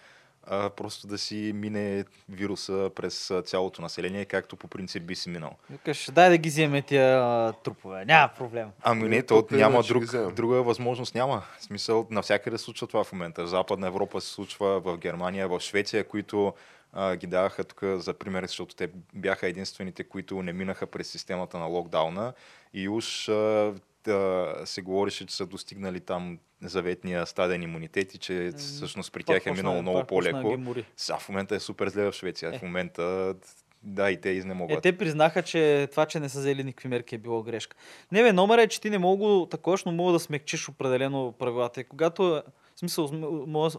А просто да си мине вируса през цялото население, както по принцип би си минал. Викаш, дай да ги вземе тия трупове. Няма проблем. Ами не, Ами, то тук няма иначе ги друг, друга възможност няма. В смисъл, навсякъде се случва това в момента. В Западна Европа се случва, в Германия, в Швеция, които а, ги даваха тук за пример, защото те бяха единствените, които не минаха през системата на локдауна и уж а, се говореше, че са достигнали там заветния стаден имунитет и че всъщност при тях е минало много по-леко. Сега в момента е супер зле в Швеция. Е. В момента, да, и те Е, изнемогват. те признаха, че това, че не са взели никакви мерки е било грешка. Не бе, номер е, че ти не мога такова, но мога да смекчиш определено правилата. И когато, е- в смисъл, см- мога,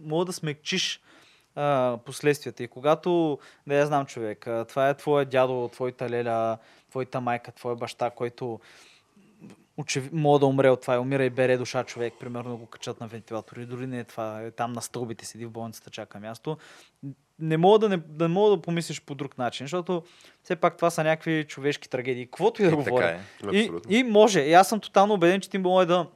мога да смекчиш а, последствията. И когато, да я знам човек, а, това е твоя дядо, твоята леля, твоята майка, твоя баща, който очев... мога да умре от това и умира и бере душа човек, примерно го качат на вентилатори, дори не е това, е там на стълбите седи в болницата, чака място. Не мога да, не, да мога да помислиш по друг начин, защото все пак това са някакви човешки трагедии. Каквото и да Е, говоря. е. И, и може. И аз съм тотално убеден, че ти може да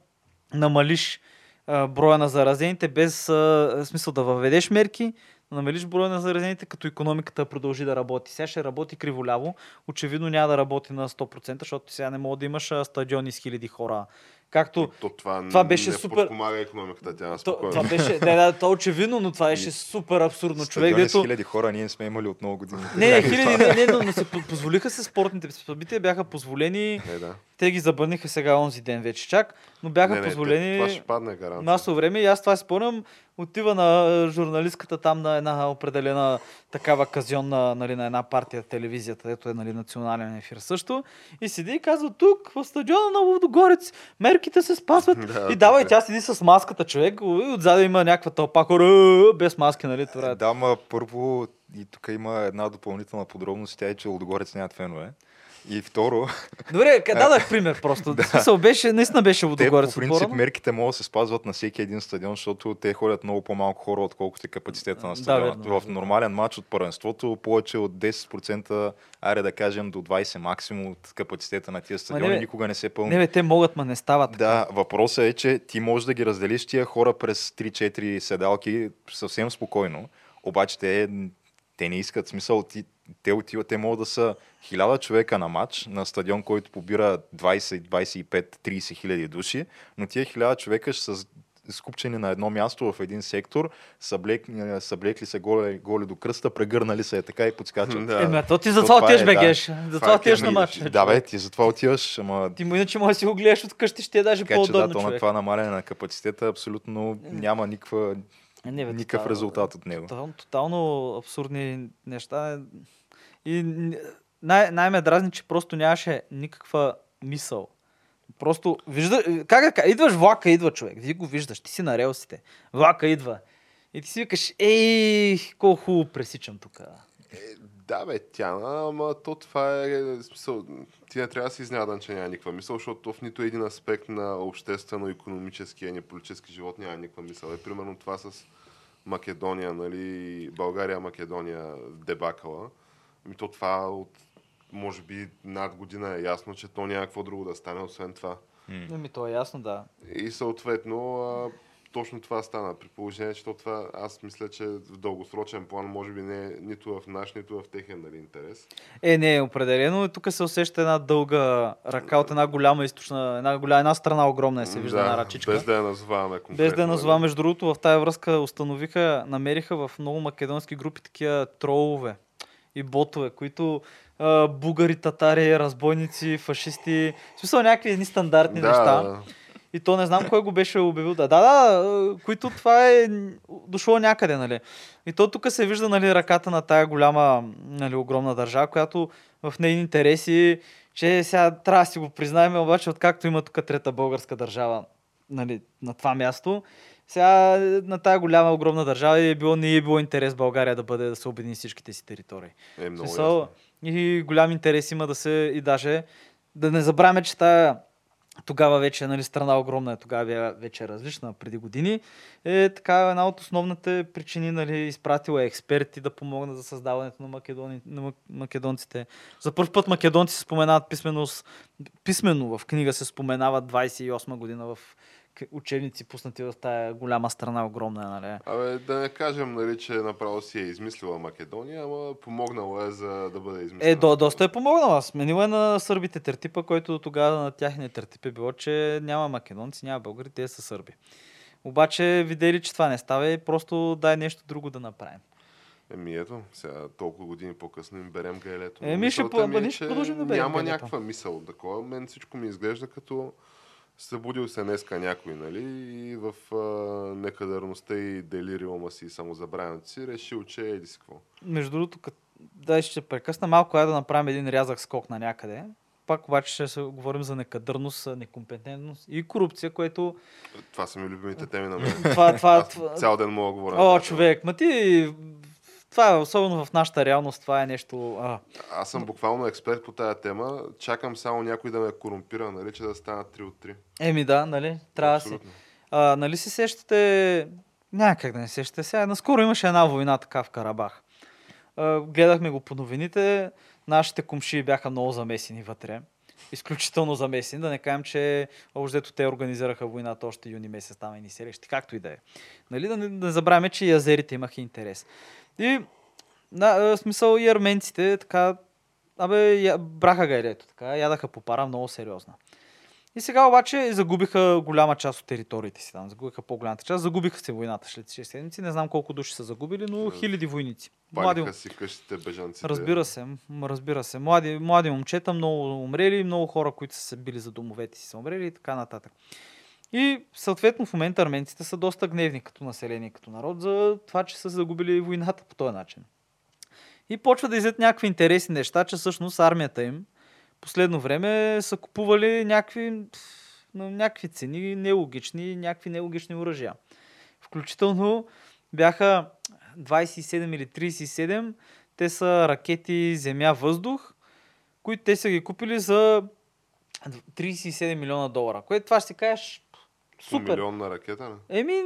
намалиш а, броя на заразените без а, смисъл да въведеш мерки, намалиш броя на заразените, като економиката продължи да работи. Сега ще работи криволяво. Очевидно няма да работи на 100%, защото сега не мога да имаш стадиони с хиляди хора. Както То това, това беше не супер- подпомага економиката, тя е то, това беше, да, да, то очевидно, но това беше супер абсурдно. Човек, дето... хиляди хора ние не сме имали от много години. Не, не, хиляди, не, не, но, но се по- позволиха се спортните събития, бяха позволени. Е, да. Те ги забраниха сега онзи ден вече чак, но бяха не, не, позволени Това ще падне гаранция. масово време и аз това си спомням. Отива на журналистката там на една определена такава казионна, нали, на една партия телевизията, ето е нали, национален ефир също. И седи и казва, тук в стадиона на Лудогорец мерките се спазват. Да, и дава и така тя седи с маската човек и отзаде има някаква тълпа хора «Е, без маски, нали? Това е. Да, ма първо и тук има една допълнителна подробност, тя е, че Лудогорец нямат фенове. И второ, Добре, къде дадах пример просто. В смисъл беше, наистина беше те Лудогорец по принцип отбора, но- мерките могат да се спазват на всеки един стадион, защото те ходят много по-малко хора, отколкото е капацитета на Да, стадиона. верно, в нормален матч от първенството повече от 10%, аре да кажем до 20 максимум от капацитета на тия стадиони бе, никога не се пълни. Не, бе, те могат, ма не стават. Да, въпросът е, че ти можеш да ги разделиш тия хора през 3-4 седалки съвсем спокойно, обаче те, те не искат смисъл, ти, те отиват, те могат да са хиляда човека на матч, на стадион, който побира 20, 25, 30 хиляди души, но тия хиляда човека ще са скупчени на едно място в един сектор, съблек, съблекли се голи, голи до кръста, прегърнали се е така и подскачат. Да. Еми, а то ти То затова това отиваш, е, бе, да. Геш. Това Затова е отиваш на матч. Да, бе, ти затова отиваш, ама Ти му иначе можеш да си го гледаш от къщи, ще ти е даже така че да, по-удобно, то на това намаляне на капацитета абсолютно няма никаква, Не, бе, никакъв резултат от него. Тотално, тотално абсурдни неща. И най- най-ме дразни, че просто нямаше никаква мисъл. Просто вижда, как кажа, идваш влака, идва човек. Ти го виждаш, ти си на релсите. Влака идва. И ти си викаш, ей, колко хубаво пресичам тук. Е, да, бе, Тяна, ама то това е в смисъл. Ти не трябва да си изненадан, че няма никаква мисъл, защото в нито един аспект на обществено-економическия ни политически живот няма никаква мисъл. Е, примерно това с Македония, нали, България, Македония, дебакала. Ми то това от може би над година е ясно, че то няма какво друго да стане, освен това. Еми, то е ясно, да. И съответно, а, точно това стана. При положение, че то това, аз мисля, че в дългосрочен план, може би не е нито в наш, нито в техен нали, интерес. Е, не, определено. Тук се усеща една дълга ръка от една голяма източна, една, голяма, една страна огромна е, се вижда една ръчичка. без да я назоваваме конкретно. Без да я нали? назовавам, между другото, в тая връзка установиха, намериха в много македонски групи такива тролове и ботове, които а, бугари, татари, разбойници, фашисти, в смисъл някакви едни стандартни да, неща. И то не знам кой го беше обявил. Да, да, да, които това е дошло някъде, нали. И то тук се вижда, нали, ръката на тая голяма, нали, огромна държава, която в нейни интереси, че сега трябва да си го признаем, обаче откакто има тук трета българска държава, нали, на това място, сега на тая голяма огромна държава е било, не е било интерес България да бъде да се обедини всичките си територии. е много Смисъл, и голям интерес има да се и даже да не забравяме, че тая тогава вече нали, страна огромна е, тогава вече е различна преди години, е така една от основните причини, нали, изпратила е експерти да помогнат за създаването на, македони, на мак- македонците. За първ път македонци се споменават писмено, с- писмено в книга се споменава 28 година в учебници пуснати в тая голяма страна, огромна, нали? Абе, да не кажем, нали, че направо си е измислила Македония, ама помогнала е за да бъде измислена. Е, до, доста е помогнала. Сменила е на сърбите тертипа, който тогава на тяхния тертип е било, че няма македонци, няма българи, те са сърби. Обаче видели, че това не става и просто дай нещо друго да направим. Еми ето, сега толкова години по-късно им берем гаелето. Еми, ще по- ми е, ще продължим да берем Няма гаелето. някаква мисъл такова. Мен всичко ми изглежда като събудил се днеска някой, нали, и в а, некадърността и делириума си и самозабравянето си решил, че еди си какво. Между другото, кът... дай ще прекъсна малко, я да направим един рязък скок на някъде. Пак обаче ще се говорим за некадърност, некомпетентност и корупция, което... Това са ми любимите теми на мен. Това, това, това... цял ден мога да говоря. О, човек, ма ти... Това е, особено в нашата реалност, това е нещо... А, Аз съм буквално експерт по тая тема. Чакам само някой да ме корумпира, нали, че да станат 3 от 3. еми да, нали? Трябва да си. Абсолютно. А, нали се сещате... Някак да не се сещате. Сега наскоро имаше една война така в Карабах. А, гледахме го по новините. Нашите комши бяха много замесени вътре. Изключително замесени. Да не кажем, че общо те организираха войната още юни месец там и ни срещи. Както и да е. Нали? Да не, да забравяме, че и азерите имаха интерес. И на, смисъл и арменците така Абе, я, браха гайрето, така, ядаха по пара много сериозна. И сега обаче загубиха голяма част от териториите си там. Загубиха по-голямата част. Загубиха се войната след 6 седмици. Не знам колко души са загубили, но хиляди войници. Млади, си къщите бежанците. разбира се, разбира се. Млади, млади момчета, много умрели, много хора, които са се били за домовете си са умрели и така нататък. И съответно в момента арменците са доста гневни като население, като народ, за това, че са загубили войната по този начин. И почва да излизат някакви интересни неща, че всъщност армията им последно време са купували някакви, някакви цени нелогични, някакви нелогични оръжия. Включително бяха 27 или 37, те са ракети земя-въздух, които те са ги купили за 37 милиона долара. Което това ще си кажеш супер. милионна ракета, не? Еми,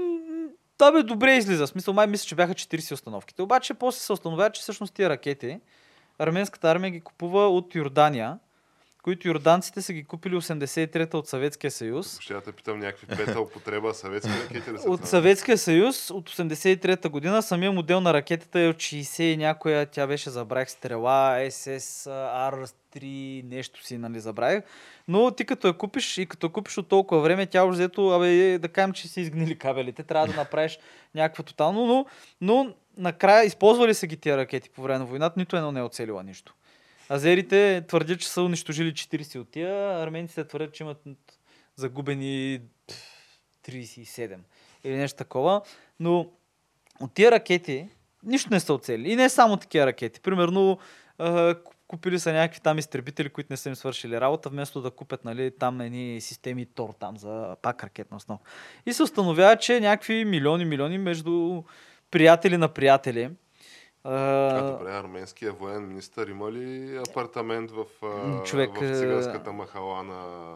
да бе, добре излиза. В Смисъл, май мисля, че бяха 40 установките. Обаче после се установява, че всъщност тия ракети арменската армия ги купува от Йордания, които йорданците са ги купили 83-та от Съветския съюз. Ще я те питам някакви пета употреба, съветски ракети ли са От? Съветския съюз от 83-та година самия модел на ракетата е от 60 и някоя, тя беше забравих стрела, SSR3, нещо си, нали, забравих. Но ти като я купиш и като купиш от толкова време, тя уже взето, абе, е, да кажем, че си изгнили кабелите, трябва да направиш някаква тотално, но, но накрая използвали са ги тия ракети по време на войната, нито едно не е оцелила нищо. Азерите твърдят, че са унищожили 40 от тия, арменците твърдят, че имат загубени пф, 37 или нещо такова, но от тия ракети нищо не са оцели. И не само такива ракети. Примерно купили са някакви там изтребители, които не са им свършили работа, вместо да купят нали, там едни системи ТОР там за пак ракетна основа. И се установява, че някакви милиони, милиони между приятели на приятели. А, А, добре, арменския военен министър има ли апартамент в, човек, в циганската махала на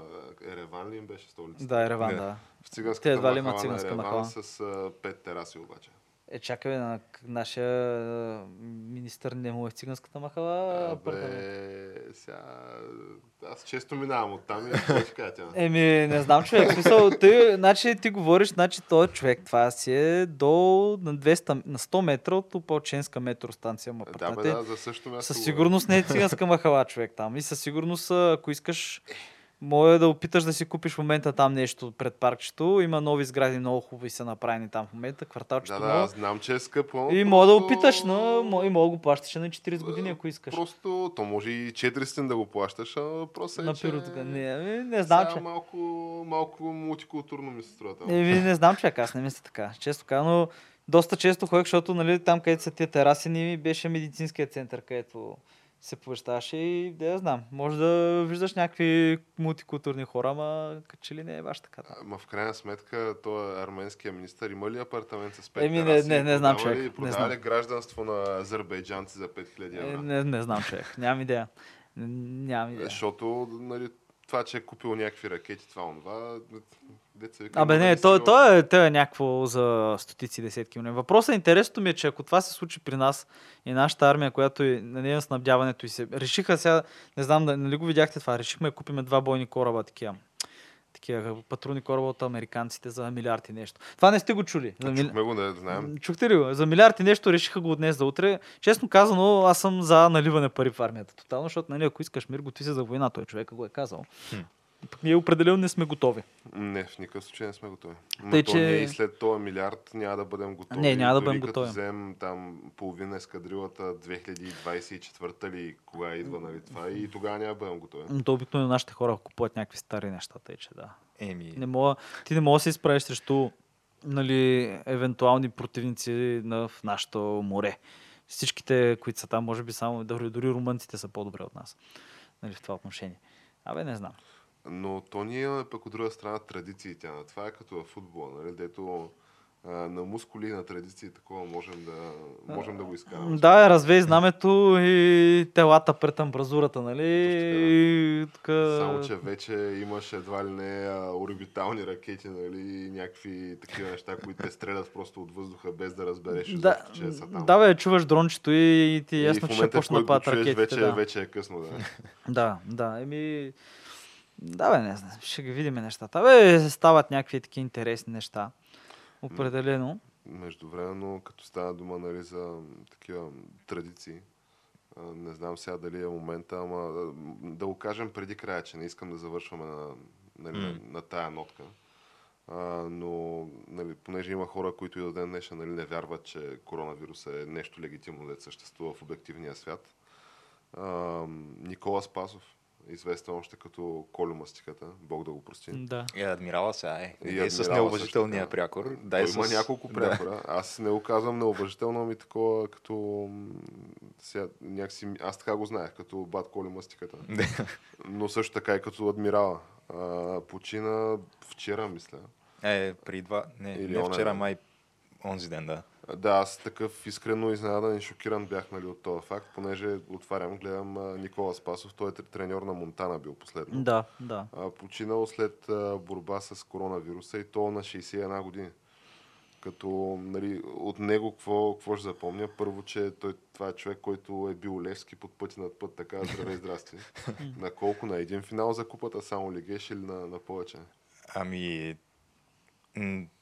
Ереван ли им беше столицата? да, Ереван, Не, да. В Те циганската едва ли имат махала на циганска Ереван махала. с пет тераси обаче. Е, чакай, на нашия министър не му е в циганската махала. Абе, сега... Аз често минавам оттам и какво ще кажа тя? Еми, не знам, човек. Смисъл, ти, значи, ти говориш, значи този човек, това си е до на, 200, на 100 метра от опалченска метростанция. Ма, Да, бе, да, за също място. Със сигурност не е циганска махала човек там. И със сигурност, ако искаш, може да опиташ да си купиш в момента там нещо пред паркчето. Има нови сгради, много хубави са направени там в момента. Кварталчето Да, да, знам, че е скъпо. И мога да просто- опиташ, но и мога да го плащаш на 40 години, ако искаш. Просто, то може и 400 да го плащаш, а въпросът е, На че... пиротика. Не, не знам, че. малко, малко мултикултурно ми се струва. Еми, не знам, човек, аз не мисля така. Често казвам, но доста често ходех, защото нали, там, където са тия тераси, ни беше медицинския център, където се повещаваше и да я знам. Може да виждаш някакви мултикултурни хора, ама че ли не е баш така. Да. Ма в крайна сметка, той арменския министър има ли апартамент с 5 Еми, не- тераси? не- не знам, човек, ли- не Продава знам. ли гражданство на азербайджанци за 5000 Е, евро? не, не знам, човек. Нямам идея. Нямам идея. Защото, нали, това, че е купил някакви ракети, това, онова, деца Абе не, нали то, сила. то, е, то е някакво за стотици, десетки милиони. Въпросът е интересното ми е, че ако това се случи при нас и нашата армия, която е на нея снабдяването и се... Решиха сега, не знам, нали го видяхте това, решихме да купиме два бойни кораба такива. такива патрулни кораба от американците за милиарди нещо. Това не сте го чули. За мили... Чухме го, да знаем. Чухте ли го? За милиарди нещо решиха го от днес за утре. Честно казано, аз съм за наливане пари в армията. Тотално, защото нали, ако искаш мир, готви се за война. Той човека го е казал. Хм. Пък ние определено не сме готови. Не, в никакъв случай не сме готови. Но Тъй, то че- ние и след този милиард няма да бъдем готови. Не, няма да бъдем като готови. взем там половина ескадрилата 2024 ли кога идва, нали това, и тогава няма да бъдем готови. Но То обикновено нашите хора купуват някакви стари неща, тъй че да. Еми, Не мога, ти не можеш да се изправиш срещу нали, евентуални противници на, в нашето море. Всичките, които са там, може би само, дори, дори румънците са по-добре от нас. Нали, в това отношение. Абе, не знам. Но то ние имаме пък от друга страна традиции, тя. Това е като в футбола, нали, дето а, на мускули и на традиции такова можем да, можем да го изкараме. Да, развей знамето и телата пред амбразурата, нали? И така... Само, че вече имаш едва ли не орбитални ракети, нали, и някакви такива неща, които те стрелят просто от въздуха, без да разбереш, да, изобщо, че са там. да, бе, чуваш дрончето и, и ти е и ясно, в че ще който да падат ракетите. вече, да. вече е късно, да. Да, да, еми... Да, бе, не знам, ще ги видим нещата. Бе, стават някакви такива интересни неща. Определено. Междувременно, като стана дума нали, за такива традиции, не знам сега дали е момента, ама да го кажем преди края, че не искам да завършваме на, нали, на, М. на тая нотка. А, но, нали, понеже има хора, които и до ден днешен нали, не вярват, че коронавирус е нещо легитимно да съществува в обективния свят. А, Никола Спасов, известен още като Колю Мастиката, Бог да го прости. Да. е, адмирала сега е. И И е с неуважителния също прякор. Дай Дай има с... няколко Да. прякора. Аз не го казвам неуважително, ами такова като... Сега, някакси, аз така го знаех, като бат Коли Мастиката. Но също така и като адмирала. А, почина вчера, мисля. Е, при два... Не, Или не вчера, май онзи ден, да. Да, аз такъв искрено изненадан и шокиран бях нали, от този факт, понеже отварям, гледам а, Никола Спасов, той е тр- треньор на Монтана бил последно. Да, да. А, починал след а, борба с коронавируса и то на 61 години. Като нали, от него какво, какво ще запомня? Първо, че той, това е човек, който е бил Левски под пъти над път, така, здравей, здрасти. на колко? На един финал за купата само ли геш или на, на повече? Ами,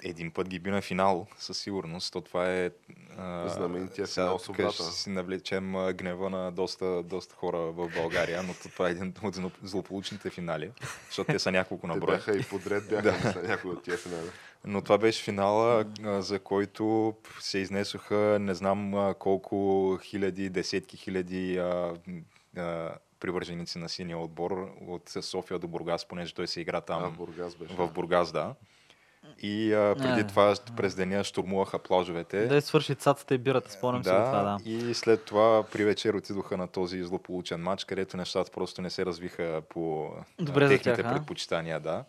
един път ги би на финал, със сигурност. То това е... Знаменития сега финал с тук си навлечем гнева на доста, доста хора в България, но то това е един от зло- злополучните финали, защото те са няколко на брой. бяха и подред, бяха мисля, някои от тия финали. Но това беше финала, за който се изнесоха не знам колко хиляди, десетки хиляди а, а, привърженици на синия отбор от София до Бургас, понеже той се игра там А, Бургас беше. в Бургас, да. И а, преди А. това през деня штурмуваха плажовете. Да свърши цацата и бирата, спомням си го това, да. И след това при вечер отидоха на този злополучен матч, където нещата просто не се развиха по Добре техните тях, предпочитания, да.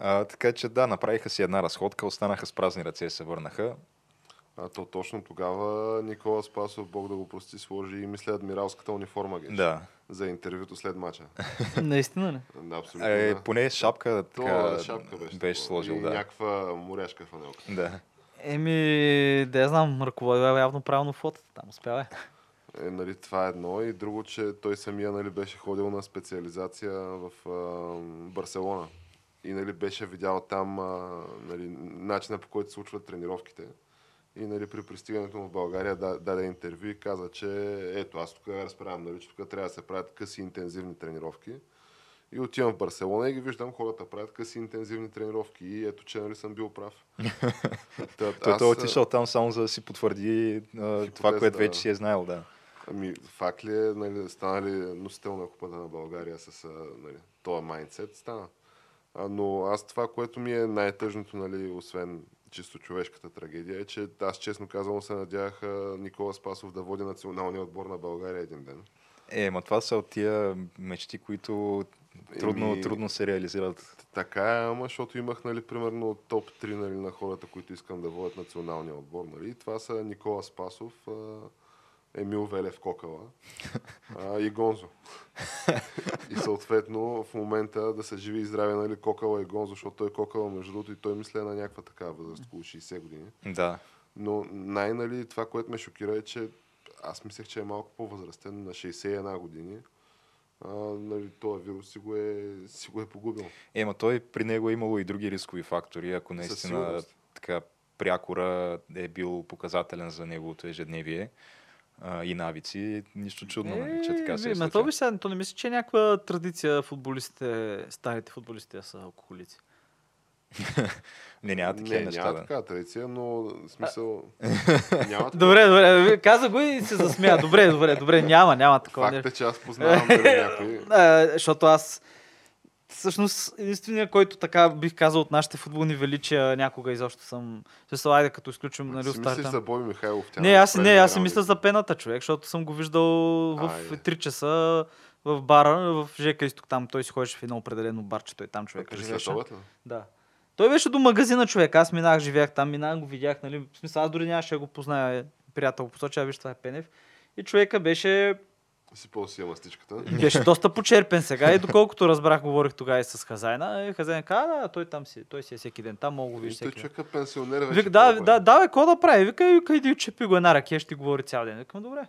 А, така че да, направиха си една разходка, останаха с празни ръце и се върнаха. А то точно тогава Никола Спасов, Бог да го прости, сложи и мисля адмиралската униформа геш, Да. За интервюто след мача. Наистина ли? Да, абсолютно. Е, да. поне шапка То, така, шапка беше, беше сложил, и да. някаква моряшка фанелка. да. Еми, да я знам, ръководил явно правилно фотото. Там успява. е. Е, нали, това е едно. И друго, че той самия нали, беше ходил на специализация в а, Барселона. И нали, беше видял там а, нали, начина по който се случват тренировките. И нали, при пристигането му в България да, даде интервю и каза, че ето аз тук разправям, нали, че тук трябва да се правят къси интензивни тренировки. И отивам в Барселона и ги виждам хората правят къси интензивни тренировки. И ето, че нали съм бил прав. Той, той е отишъл там само за да си потвърди това, което да. вече си е знаел, да. Ами, факт ли е, нали, стана ли носител на купата на България с нали, този майндсет? Стана. А, но аз това, което ми е най-тъжното, нали, освен чисто човешката трагедия, е, че аз честно казвам се надявах а, Никола Спасов да води националния отбор на България един ден. Е, ма това са от тия мечти, които трудно, Еми, трудно се реализират. Така е, ама защото имах, нали, примерно топ 3 нали, на хората, които искам да водят националния отбор. Нали. Това са Никола Спасов, а, Емил Велев Кокала а, и Гонзо. и съответно в момента да са живи и здрави нали, Кокала и Гонзо, защото той Кокала, между другото, и той мисля е на някаква такава възраст, около 60 години. Да. Но най-нали това, което ме шокира е, че аз мислех, че е малко по-възрастен, на 61 години. а, нали, този вирус си го, е, си го е погубил. Ема той при него е имало и други рискови фактори, ако наистина така прякора е бил показателен за неговото ежедневие а, и навици, нищо чудно, нали, че така се е Ма то сега, то не мисля, че е някаква традиция футболистите, старите футболисти да са алкохолици. Не, няма такива не, неща. няма да. така традиция, но в смисъл... няма такова. Добре, добре, каза го и се засмя. Добре, добре, добре, няма, няма такова. Факт е, че аз познавам някой. Е, защото аз всъщност единствения, който така бих казал от нашите футболни величия някога изобщо съм... Се айде като изключим нали, си мислиш за Боби Михайлов? Тя Не, аз, не, аз си мисля за пената човек, защото съм го виждал в Айде. 3 часа в бара, в ЖК Изток там. Той си ходеше в едно определено барче, той там човек ли? Да. Той беше до магазина човек. Аз минах, живях там, минах, го видях, нали. В смисъл, аз дори нямаше да го позная. Приятел го посочи, а виж, това е Пенев. И човека беше, Си по-си мастичката. беше доста почерпен сега и доколкото разбрах, говорих тогава и с хазайна. И хазайна каза, да, той там си, той си е всеки ден там, мога го виж Той всеки човек е пенсионер вече. Вика, да, какво да, е? да, бе, какво да прави? Вика, вика, иди чепи го една ракия, ще ти говори цял ден. Викам, добре.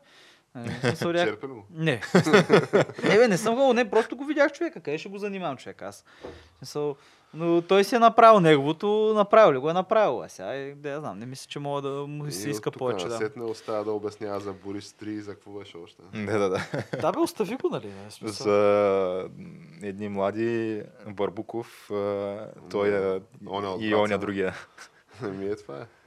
Черпи ли го? не. не, бе, не съм го, не, просто го видях човека. Къде ще го занимавам човек аз? Смисъл, но той си е направил неговото, направил ли го е направил. А сега, е, да я знам, не мисля, че мога да му се И иска повече. Да. насетне остава да обяснява за Борис 3 и за какво беше още. Да, да, да. да, бе, остави го, нали? смисъл. За едни млади Барбуков, той е и оня другия. Ми е това е.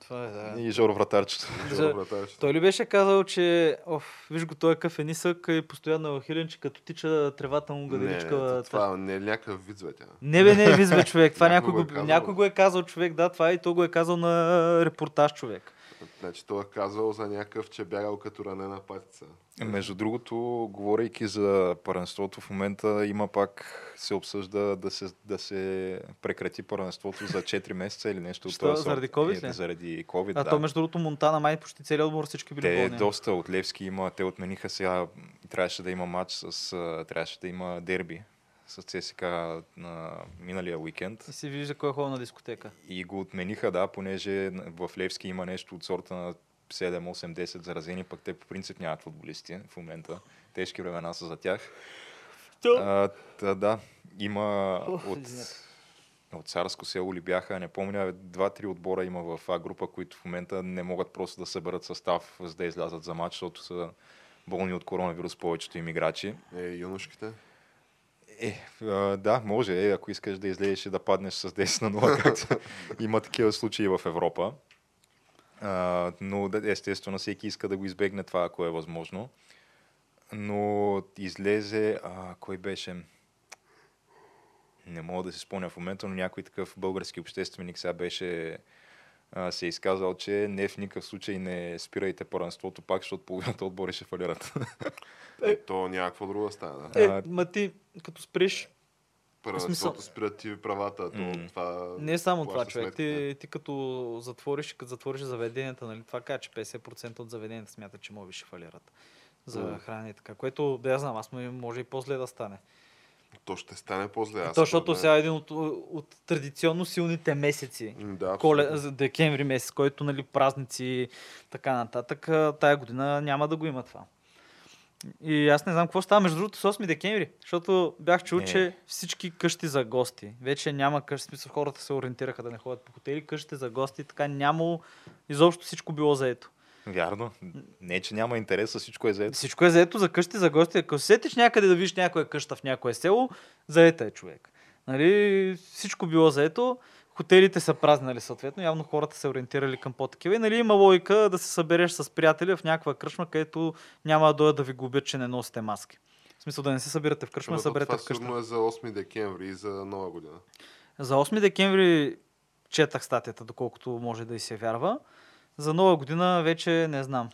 Това е, да. И Жоро Вратарчето. Жоро Вратарчето. Той ли беше казал, че оф, виж го, той е къв е нисък и постоянно е охилен, че като тича тревата му Не, гаделичка. не, това не е някакъв вид, бе, тя. Не бе, не е визбе човек. Това някой, го, го е казал. някой го е казал човек, да, това и то го е казал на репортаж човек. Значи той е казал за някакъв, че бягал като ранена патица. Между другото, говорейки за първенството, в момента има пак се обсъжда да се, да се прекрати първенството за 4 месеца или нещо Що, сорт. заради COVID Е? Заради COVID, А да. то между другото Монтана май почти целият отбор всички били Те болни. доста от Левски има, те отмениха сега, трябваше да има матч с, трябваше да има дерби с ЦСК на миналия уикенд. И си вижда кой е ходил на дискотека. И го отмениха, да, понеже в Левски има нещо от сорта на 7, 8, 10 заразени, пък те по принцип нямат футболисти в момента. Тежки времена са за тях. А, та, да, има Уф, от, от Царско село ли бяха, не помня, два-три отбора има в А група, които в момента не могат просто да съберат състав, за да излязат за матч, защото са болни от коронавирус повечето им играчи. Е, юношките. Е, да, може, е, ако искаш да излезеш и да паднеш с 10 на 0, както има такива случаи в Европа. А, но естествено всеки иска да го избегне това, ако е възможно. Но излезе, а, кой беше? Не мога да се спомня в момента, но някой такъв български общественик сега беше а, се е изказал, че не в никакъв случай не спирайте първенството пак, защото половината отбори ще фалират. Е, то няма какво друго да. Е, А, ма ти, като спреш, Първенството спират ти правата. То, М. това не е само това, човек. Ти, ти като затвориш, като затвориш заведенията, нали, това кажа, че 50% от заведенията смятат, че може би ще фалират за хранене и така, което да я знам, аз може и по-зле да стане. То ще стане по-зле. аз То, защото сега е един от, от традиционно силните месеци. Да, Коле, декември месец, който нали, празници така нататък, тая година няма да го има това. И аз не знам какво става между другото с 8 декември, защото бях чул, Не. че всички къщи за гости, вече няма къщи, смисъл хората се ориентираха да не ходят по хотели, къщи за гости, така нямало, изобщо всичко било заето. Вярно. Не, че няма интерес, а всичко е заето. Всичко е заето за къщи за гости. Ако се сетиш някъде да видиш някоя къща в някое село, заета е човек. Нали, всичко било заето, хотелите са празни, нали, съответно, явно хората се ориентирали към по-такива. И нали, има логика да се събереш с приятели в някаква кръчма, където няма да дойдат да ви губят, че не носите маски. В смисъл да не се събирате в кръчма, Ама да съберете това в къща. сигурно е за 8 декември и за нова година. За 8 декември четах статията, доколкото може да и се вярва. За нова година вече не знам.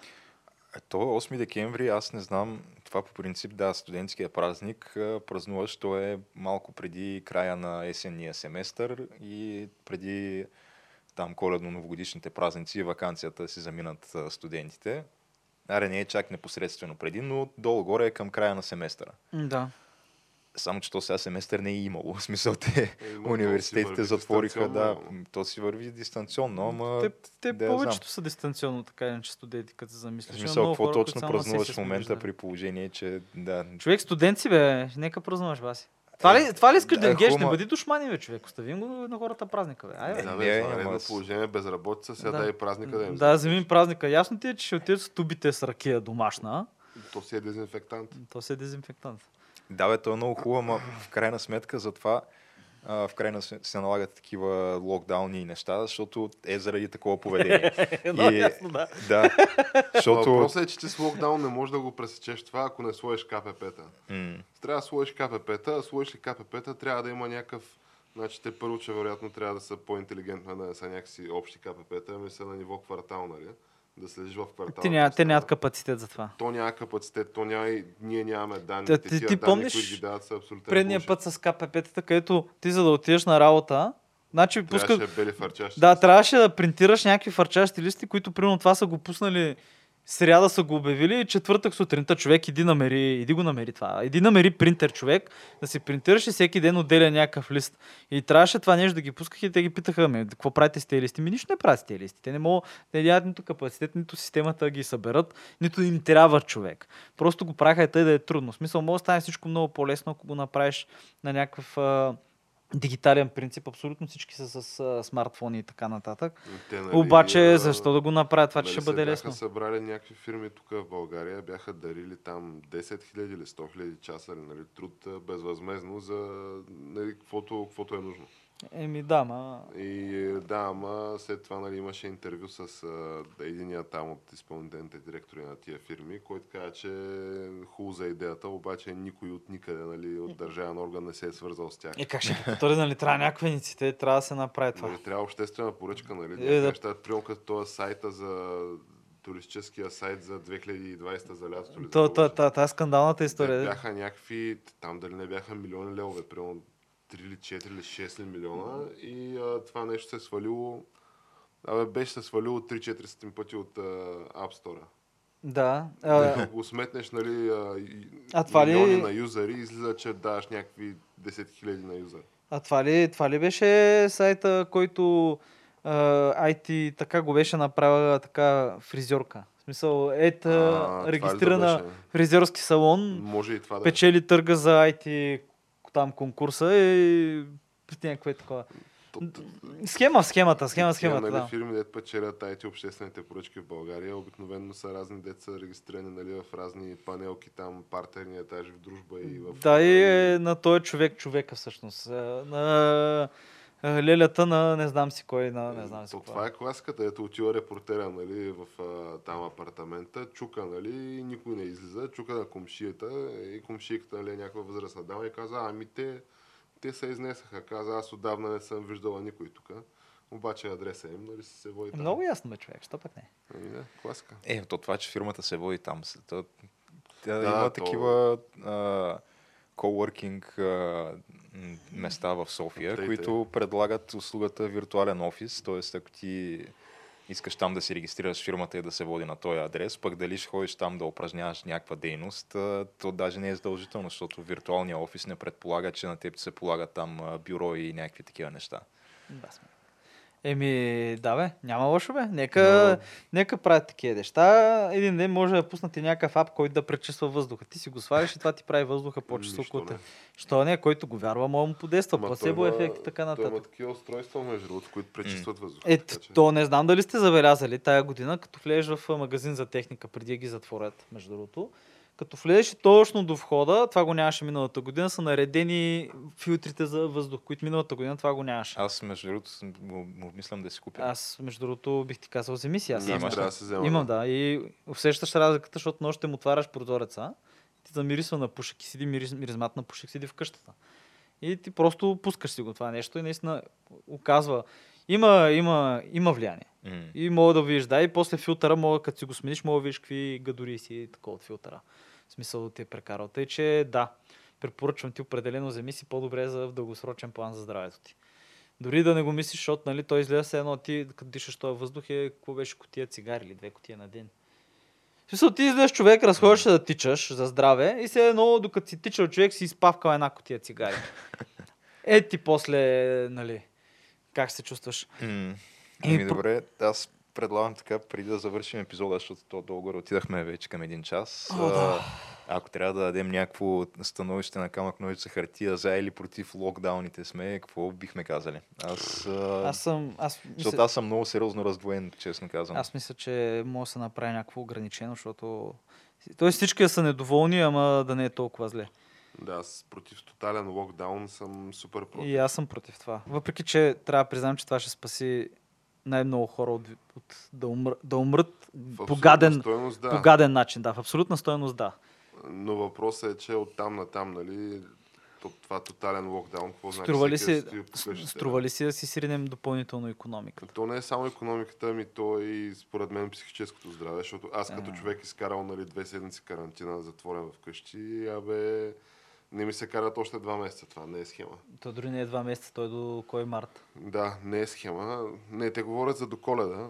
Е, То 8 декември, аз не знам, това по принцип, да, студентския празник празнуваш, то е малко преди края на есенния семестър и преди там коледно-новогодишните празници и вакансията си заминат студентите. Аре, не е чак непосредствено преди, но долу-горе е към края на семестъра. Да. Само, че то сега семестър не е имало. В смисъл, те Е, университетите затвориха, да, то си върви дистанционно, ама те, те да повечето знам. са дистанционно, така иначе студенти, като се замислиш. В смисъл, какво хора, точно празнуваш в момента при положение, че да, Човек, студент си, бе. Нека празнуваш, Васи. Това ли, това ли искаш да да, геш? Не бъди душмани, бе, човек. Оставим го на хората празника, бе. Ай, бе. Да, Не, бе, не, извънредно ама с- положение, безработица, сега Да. да. и празника да им Да, вземем празника. Ясно ти е, че ще отидеш с тубите с ракия домашна. То си е дезинфектант. То си е дезинфектант. Да, бе, то е много хубаво, ама в крайна сметка затова а, в крайна сметка се налагат такива локдауни и неща, защото е заради такова поведение. Едно И- ясно, да. да, защото... Въпросът е, че ти с локдаун не можеш да го пресечеш това, ако не сложиш КПП-та. Трябва да сложиш КПП-та, а сложиш ли КПП-та, трябва да има някакъв... Значи те първо, че вероятно трябва да са по-интелигентни, да не са някакси общи КПП-та, ами са на ниво квартал, нали? Да следиш в квартал. Те, няма, те нямат капацитет за това. То няма капацитет, то няма и ние нямаме данни. Та, ти- ти данни, помниш които ги дават, са абсолютно Предния bullshit. път с КПП-тата, където ти за да отидеш на работа, значи пускат... Трябваше бели фарчащи. Да, трябваше да принтираш някакви фарчащи листи, които примерно това са го пуснали сряда са го обявили четвъртък сутринта човек иди намери, иди го намери това. Иди намери принтер човек, да си принтираш и всеки ден отделя някакъв лист. И трябваше това нещо да ги пусках и те ги питаха, ме, какво правите с тези листи? Ми нищо не правят с тези листи. Те не могат, те нямат нито капацитет, нито системата да ги съберат, нито им трябва човек. Просто го праха и тъй да е трудно. В смисъл, може да стане всичко много по-лесно, ако го направиш на някакъв дигитален принцип. Абсолютно всички са с а, смартфони и така нататък. Те, нали, Обаче, а, защо да го направят това, че нали ще се бъде бяха лесно? събрали някакви фирми тук в България, бяха дарили там 10 000 или 100 000 часа нали, труд безвъзмезно за нали, каквото, каквото е нужно. Еми да, ма... И е, да, ама след това нали, имаше интервю с а, единия там от изпълнителните директори на тия фирми, който каза, че хубаво за идеята, обаче никой от никъде нали, от държавен орган не се е свързал с тях. Е, как ще повтори, нали, трябва някаква инициатива, трябва да се направи това. Нали, трябва обществена поръчка, нали? Е, да. неща, като този сайта за туристическия сайт за 2020 за лятото. ли, за То, какво то, беше? то, тази скандалната Те история. бяха някакви, там дали не бяха милиони левове, примерно 3 или 4 или 6 ли милиона и а, това нещо се е свалило, абе, беше се свалило 3-400 пъти от а, App Store. Да. Ако А, го сметнеш, нали, а, и- А това ли- милиони на юзери, излиза, че даваш някакви 10 000 на юзер. а това, ли, това ли беше сайта, който а, IT така го беше направила така фризьорка? В смисъл, ето А, това ли да регистрирана беше? фризьорски салон, Може и това да е. печели търга за IT там конкурса и някакво е такова. Схема в схемата, схема в схемата, нали, да. фирми, дет печелят IT обществените поръчки в България, обикновено са разни деца регистрирани нали, в разни панелки, там партерни етажи в дружба и в... Да, и е на този човек човека всъщност. Е, На лелята на не знам си кой, на не знам си То, какво. това е класиката, ето отива репортера нали, в а, там апартамента, чука, нали, и никой не излиза, чука на комшията и комшийката нали, е някаква възрастна дама и каза, ами те, те се изнесаха. Каза, аз отдавна не съм виждала никой тук. Обаче адреса им, нали, се води там. Много ясно бе, човек, що пък не. Ами, да, класика. Е, то това, че фирмата се води там. То, тя Да, има то- такива а, coworking а, места в София, Тъй, които предлагат услугата виртуален офис. Т.е. ако ти искаш там да си регистрираш фирмата и да се води на този адрес, пък дали ще ходиш там да упражняваш някаква дейност, то даже не е задължително, защото виртуалният офис не предполага, че на теб се полага там бюро и някакви такива неща. Да, сме. Еми, да бе, няма лошо бе. Нека, нека правят такива неща. Един ден може да пуснат и някакъв ап, който да пречиства въздуха. Ти си го сваляш и това ти прави въздуха по-чист Нищо около не. теб. Що не, който го вярва, може му подейства. Той има- ефект и така Той има нататък. такива устройства, между другото, които пречистват въздуха. Е, така че- то не знам дали сте забелязали тая година, като влезеш в магазин за техника, преди да ги затворят, между другото. Като влезеш точно до входа, това го нямаше миналата година, са наредени филтрите за въздух, които миналата година това го нямаше. Аз, между другото, мислям да си купя. Аз, между другото, бих ти казал, вземи си. Аз. Имаш да се взема. Имам, да. И усещаш разликата, защото нощем отваряш прозореца, ти замирисва на пушек и седи мирис, миризмат на пушек, седи в къщата. И ти просто пускаш си го това нещо и наистина оказва. Има, има, има влияние. М. И мога да видиш, да, и после филтъра, мога, като си го смениш, мога да видиш какви гадори си и такова от филтъра. В смисъл ти е прекарал. Тъй, че да, препоръчвам ти определено, вземи си по-добре за в дългосрочен план за здравето ти. Дори да не го мислиш, защото нали, той изгледа се едно, ти като дишаш този въздух е, какво беше котия цигари или две котия на ден. В смисъл, ти излезеш човек, разходиш да тичаш за здраве и се едно, докато си тичал човек, си изпавкал една котия цигари. Е ти после, нали, как се чувстваш? М, Еми, добре, аз предлагам така, преди да завършим епизода, защото то долу отидахме вече към един час. О, да. Ако трябва да дадем някакво становище на камък, ножица, хартия, за или против локдауните сме, какво бихме казали? Аз. Аз съм, аз защото мисля, аз съм много сериозно раздвоен, честно казвам. аз мисля, че може да се направи някакво ограничено, защото Тоест всички са недоволни, ама да не е толкова зле. Да, аз против тотален локдаун съм супер против. И аз съм против това. Въпреки, че трябва да признам, че това ще спаси най-много хора от, от да, умр, да умрат по гаден, да. по гаден начин. Да, в абсолютна стоеност, да. Но въпросът е, че от там на там, нали, то- това тотален локдаун, какво значи? Струва ли, всеки да си, струва ли си да си сиренем допълнително економиката? То не е само економиката, ми то е и според мен психическото здраве, защото аз като А. човек изкарал нали, две седмици карантина, затворен вкъщи, абе, не ми се карат още два месеца. Това не е схема. То дори не е два месеца, той е до кой март. Да, не е схема. Не, те говорят за до коледа,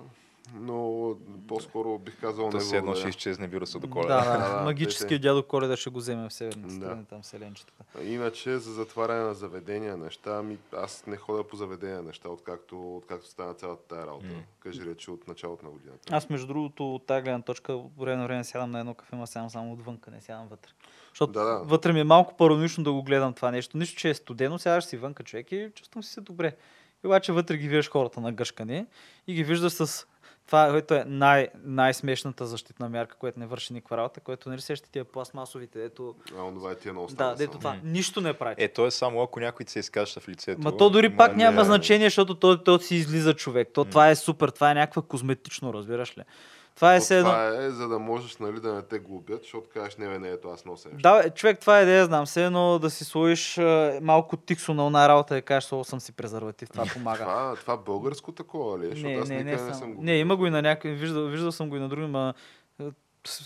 но по-скоро бих казал То не все едно ще изчезне вируса до Да, коледа. да, Да, да, магически те- дядо Коледа ще го вземе в северните Да. страни, там селенчетата. Иначе за затваряне на заведения, неща, ми, аз не ходя по заведения неща, откакто, откакто стана цялата тая работа. М. Кажи речи от началото на годината. Аз, между другото, от тази гледна точка, време на време сядам на едно кафе, ма сядам само отвънка, не сядам вътре. Защото Да, да. вътре ми е малко паранойично да го гледам това нещо. Нищо, че е студено, сядаш си вънка човек и чувствам си се добре. И обаче вътре ги виждаш хората на гъшкане и ги виждаш с това, което е най- най-смешната защитна мярка, която не върши никаква работа, което не сещате тия пластмасовите, ето... А, онова е тия много Да, дето това нищо не прави. Е, то е само ако някой се изкаща в лицето. Ма то дори пак не- няма значение, защото то, то си излиза човек. То, това е супер, това е някаква козметично, разбираш ли? Това е все едно... Това е за да можеш нали, да не те глобят, защото кажеш, не, бе, не, ето аз нося. нещо. Да, човек, това е идея, знам. Все едно да си сложиш малко тиксо на една работа и кажеш, съм си презерватив, това помага. Това, това българско такова ли е? Защото не, аз не, не, не, съм. съм го не, има го и на някакви, виждал, виждал съм го и на други, ма...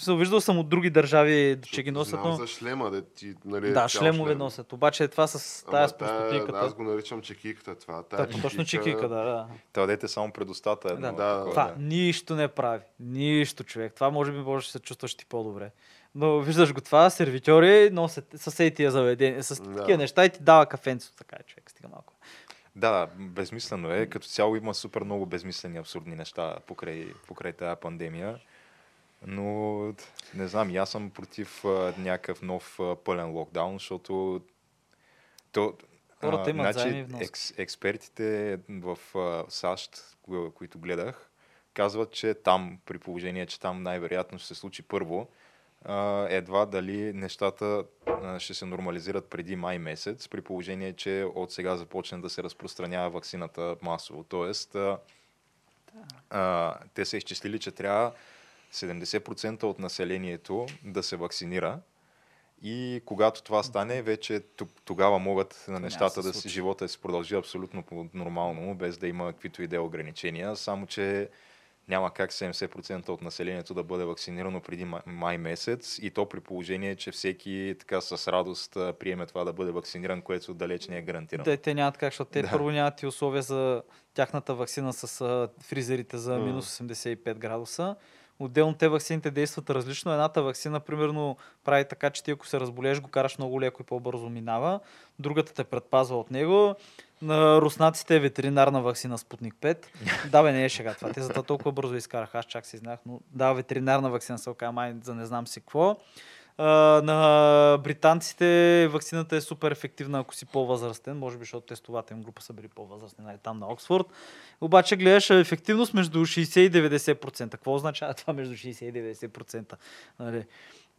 Виждал съм от други държави, че ги носят, Знам но... за шлема, да ти, нали, Да, шлемове шлем. носят. Обаче това с тази с тая- простотинката. Аз го наричам чекиката това. Тая Да, точно чекика, да, да. Това дете само пред устата. Едно, Да, такова, Това да. нищо не прави. Нищо, човек. Това може би можеш да се чувстваш ти по-добре. Но виждаш го това, сервитьори носят с тия заведения, с Да. такива неща и ти дава кафенцето, така е, човек, стига малко. Да, безмислено е. Като цяло има супер много безмислени, абсурдни неща покрай, покрай тази пандемия. Но не знам, аз съм против а, някакъв нов а, пълен локдаун, защото то, Хората имат значи, заеми вноски. екс, експертите в а, САЩ, кои- които гледах, казват, че там, при положение, че там най-вероятно ще се случи първо, а, едва дали нещата а, ще се нормализират преди май месец, при положение, че от сега започне да се разпространява вакцината масово. Тоест, а, а, те са изчислили, че трябва 70% от населението да се вакцинира и когато това стане, вече тогава могат на нещата да си живота се продължи абсолютно нормално, без да има каквито и да е ограничения, само че няма как 70% от населението да бъде вакцинирано преди май, месец и то при положение, че всеки така с радост приеме това да бъде вакциниран, което далеч не е гарантирано. Те, те нямат как, защото те Да. първо нямат и условия за тяхната вакцина с фризерите за минус 85 градуса. Отделно те вакцините действат различно. Едната вакцина, примерно, прави така, че ти ако се разболееш, го караш много леко и по-бързо минава. Другата те предпазва от него. На руснаците е ветеринарна вакцина Спутник 5. да, бе, не е шега това. Те за това толкова бързо изкарах. Аз чак се знаех, но да, ветеринарна вакцина се оказа май за не знам си какво. А, на британците вакцината е супер ефективна, ако си по-възрастен, може би, защото тестовата им група са били по-възрастни, нали, там на Оксфорд. Обаче гледаш ефективност между 60 и 90%. Какво означава това между 60 и 90%? Нали?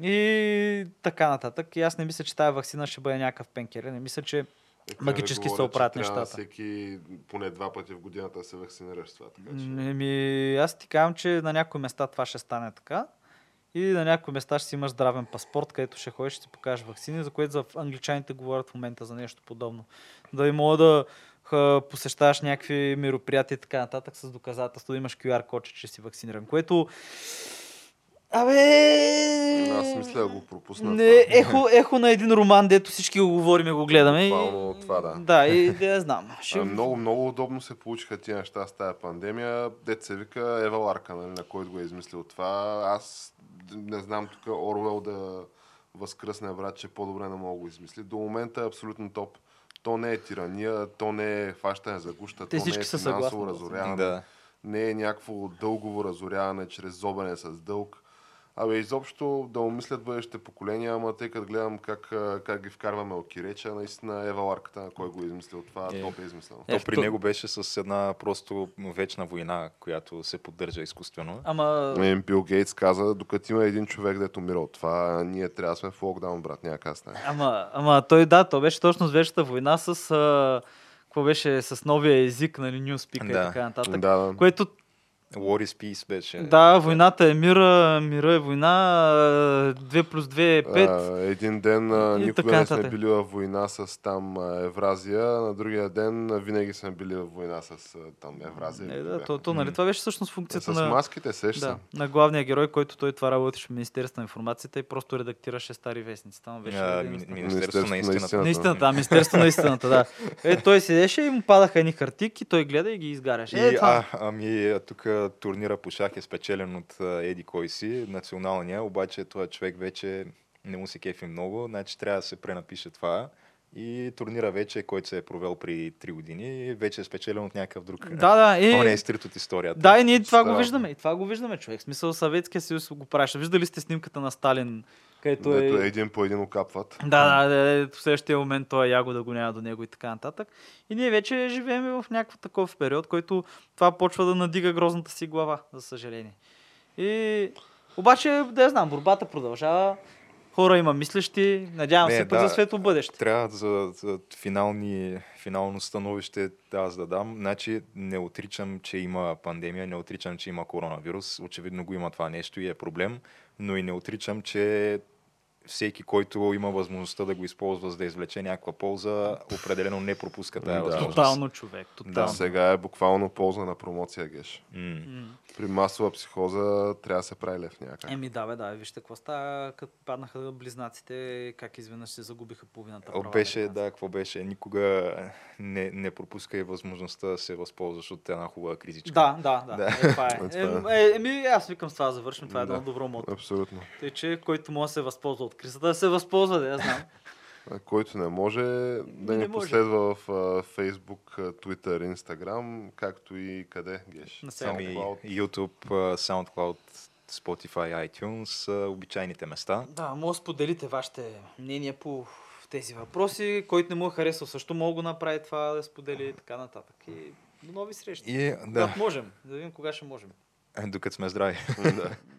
И така нататък. И аз не мисля, че тази вакцина ще бъде някакъв пенкер. Не мисля, че Е, магически ви се оправят нещата. Всеки поне два пъти в годината да се вакцинираш това. Така, че... Еми, аз ти казвам, че на някои места това ще стане така. И на някои места ще си имаш здравен паспорт, където ще ходиш, ще си покажеш вакцини, за което за англичаните говорят в момента за нещо подобно. Да и мога да посещаваш някакви мероприятия и така нататък с доказателство, да имаш QR код, че си вакциниран. Което... Абе... Аз мисля да го пропусна. Не, ехо, ехо на един роман, дето всички го говорим и го гледаме. и- Буквално това, да. Да, и да я знам. Ще... Много, много удобно се получиха тия неща с тази пандемия. Дет се вика Ева Ларка, нали, на който го е измислил това. Аз не знам тук Орвел да възкръсне брат, че по-добре не мога да го измисли. До момента е абсолютно топ. То не е тирания, то не е хващане за гуща, Те то не е финансово разоряване, Да. не е някакво дългово разоряване чрез зобене с дълг. Абе, изобщо да умислят бъдещите поколения, ама тъй като гледам как, как ги вкарваме окиреча, наистина Ева Ларката, на кой го е измислил това, Е. топ е измислено. То Е, при то- него беше с една просто вечна война, която се поддържа изкуствено. Ама Е, Бил Гейтс каза, докато има един човек, дето умира от това, ние трябва да сме в локдаун, брат, няма как да стане. Ама, ама той да, то беше точно с вечната война с... А, какво беше с новия език, нали, Newspeak Да. и така нататък. Да, да. Което, War is Peace беше. да, войната е мира, мира е война, 2 плюс 2 е 5. А, един ден а, никога не сме били в война с там Евразия, на другия ден винаги сме били в война с там Евразия. Е, да, то, то, нали, това беше всъщност функцията с на, маските, сеш да, на главния герой, който той това работеше в Министерството на информацията и просто редактираше стари вестници. Там беше А, ми- Министерството на истината. Наистина, да, Министерството на истината, да. Е, той седеше и му падаха едни хартики, той гледа и ги изгаряше. Е, И, това. а, ами, тук турнира по шах е спечелен от Еди кой си, националния, обаче този човек вече не му се кефи много, значи трябва да се пренапише това. И турнира вече, който се е провел при 3 години, вече е спечелен от някакъв друг. Да, да, и... Он е изтрит от историята. Да, и ние това го Става. виждаме. И това го виждаме, човек. В смисъл Съветския съюз го правеше. Виждали сте снимката на Сталин, където е... Дето един по един окапват. Да, да, да, да, в следващия момент той ягода го няма до него и така нататък. И ние вече живеем в някакъв такъв период, който това почва да надига грозната си глава, за съжаление. И обаче, да я знам, борбата продължава. Хора има мислещи, надявам Не, се пък да. за светло бъдеще. Трябва за, за финални, финално становище да аз да дам. Значи не отричам, че има пандемия, не отричам, че има коронавирус. Очевидно го има това нещо и е проблем, но и не отричам, че всеки, който има възможността да го използва, за да извлече някаква полза, определено не пропуска тази Да. възможност. Тотално човек, Да, тотално. сега е буквално полза на промоция, Геш. М. М. При масова психоза трябва да се прави лев някак. Еми да, бе, да, вижте какво става, като паднаха близнаците, как изведнъж се загубиха половината права. Беше, нали, да, какво беше. Никога не, не пропускай възможността да се възползваш от една хубава кризичка. Да, да, да. Да. Е, това е. Това Е, е, еми, аз викам с това да завършим. Това е Да. едно добро мото. Абсолютно. Тъй, че който може да се възползва от кризата, да се възползва, да я знам. Който не може, да Не ни може. последва в а, Facebook, Twitter, Instagram, както и къде, Геш? На. Ами, SoundCloud. YouTube, а, SoundCloud, Spotify, iTunes, обичайните места. Да, може да споделите вашите мнения по тези въпроси. Който не му е харесал, също мога да го направи това, да сподели и така нататък. И до нови срещи. И да, Когато можем. Да видим кога ще можем. докато сме здрави. Да.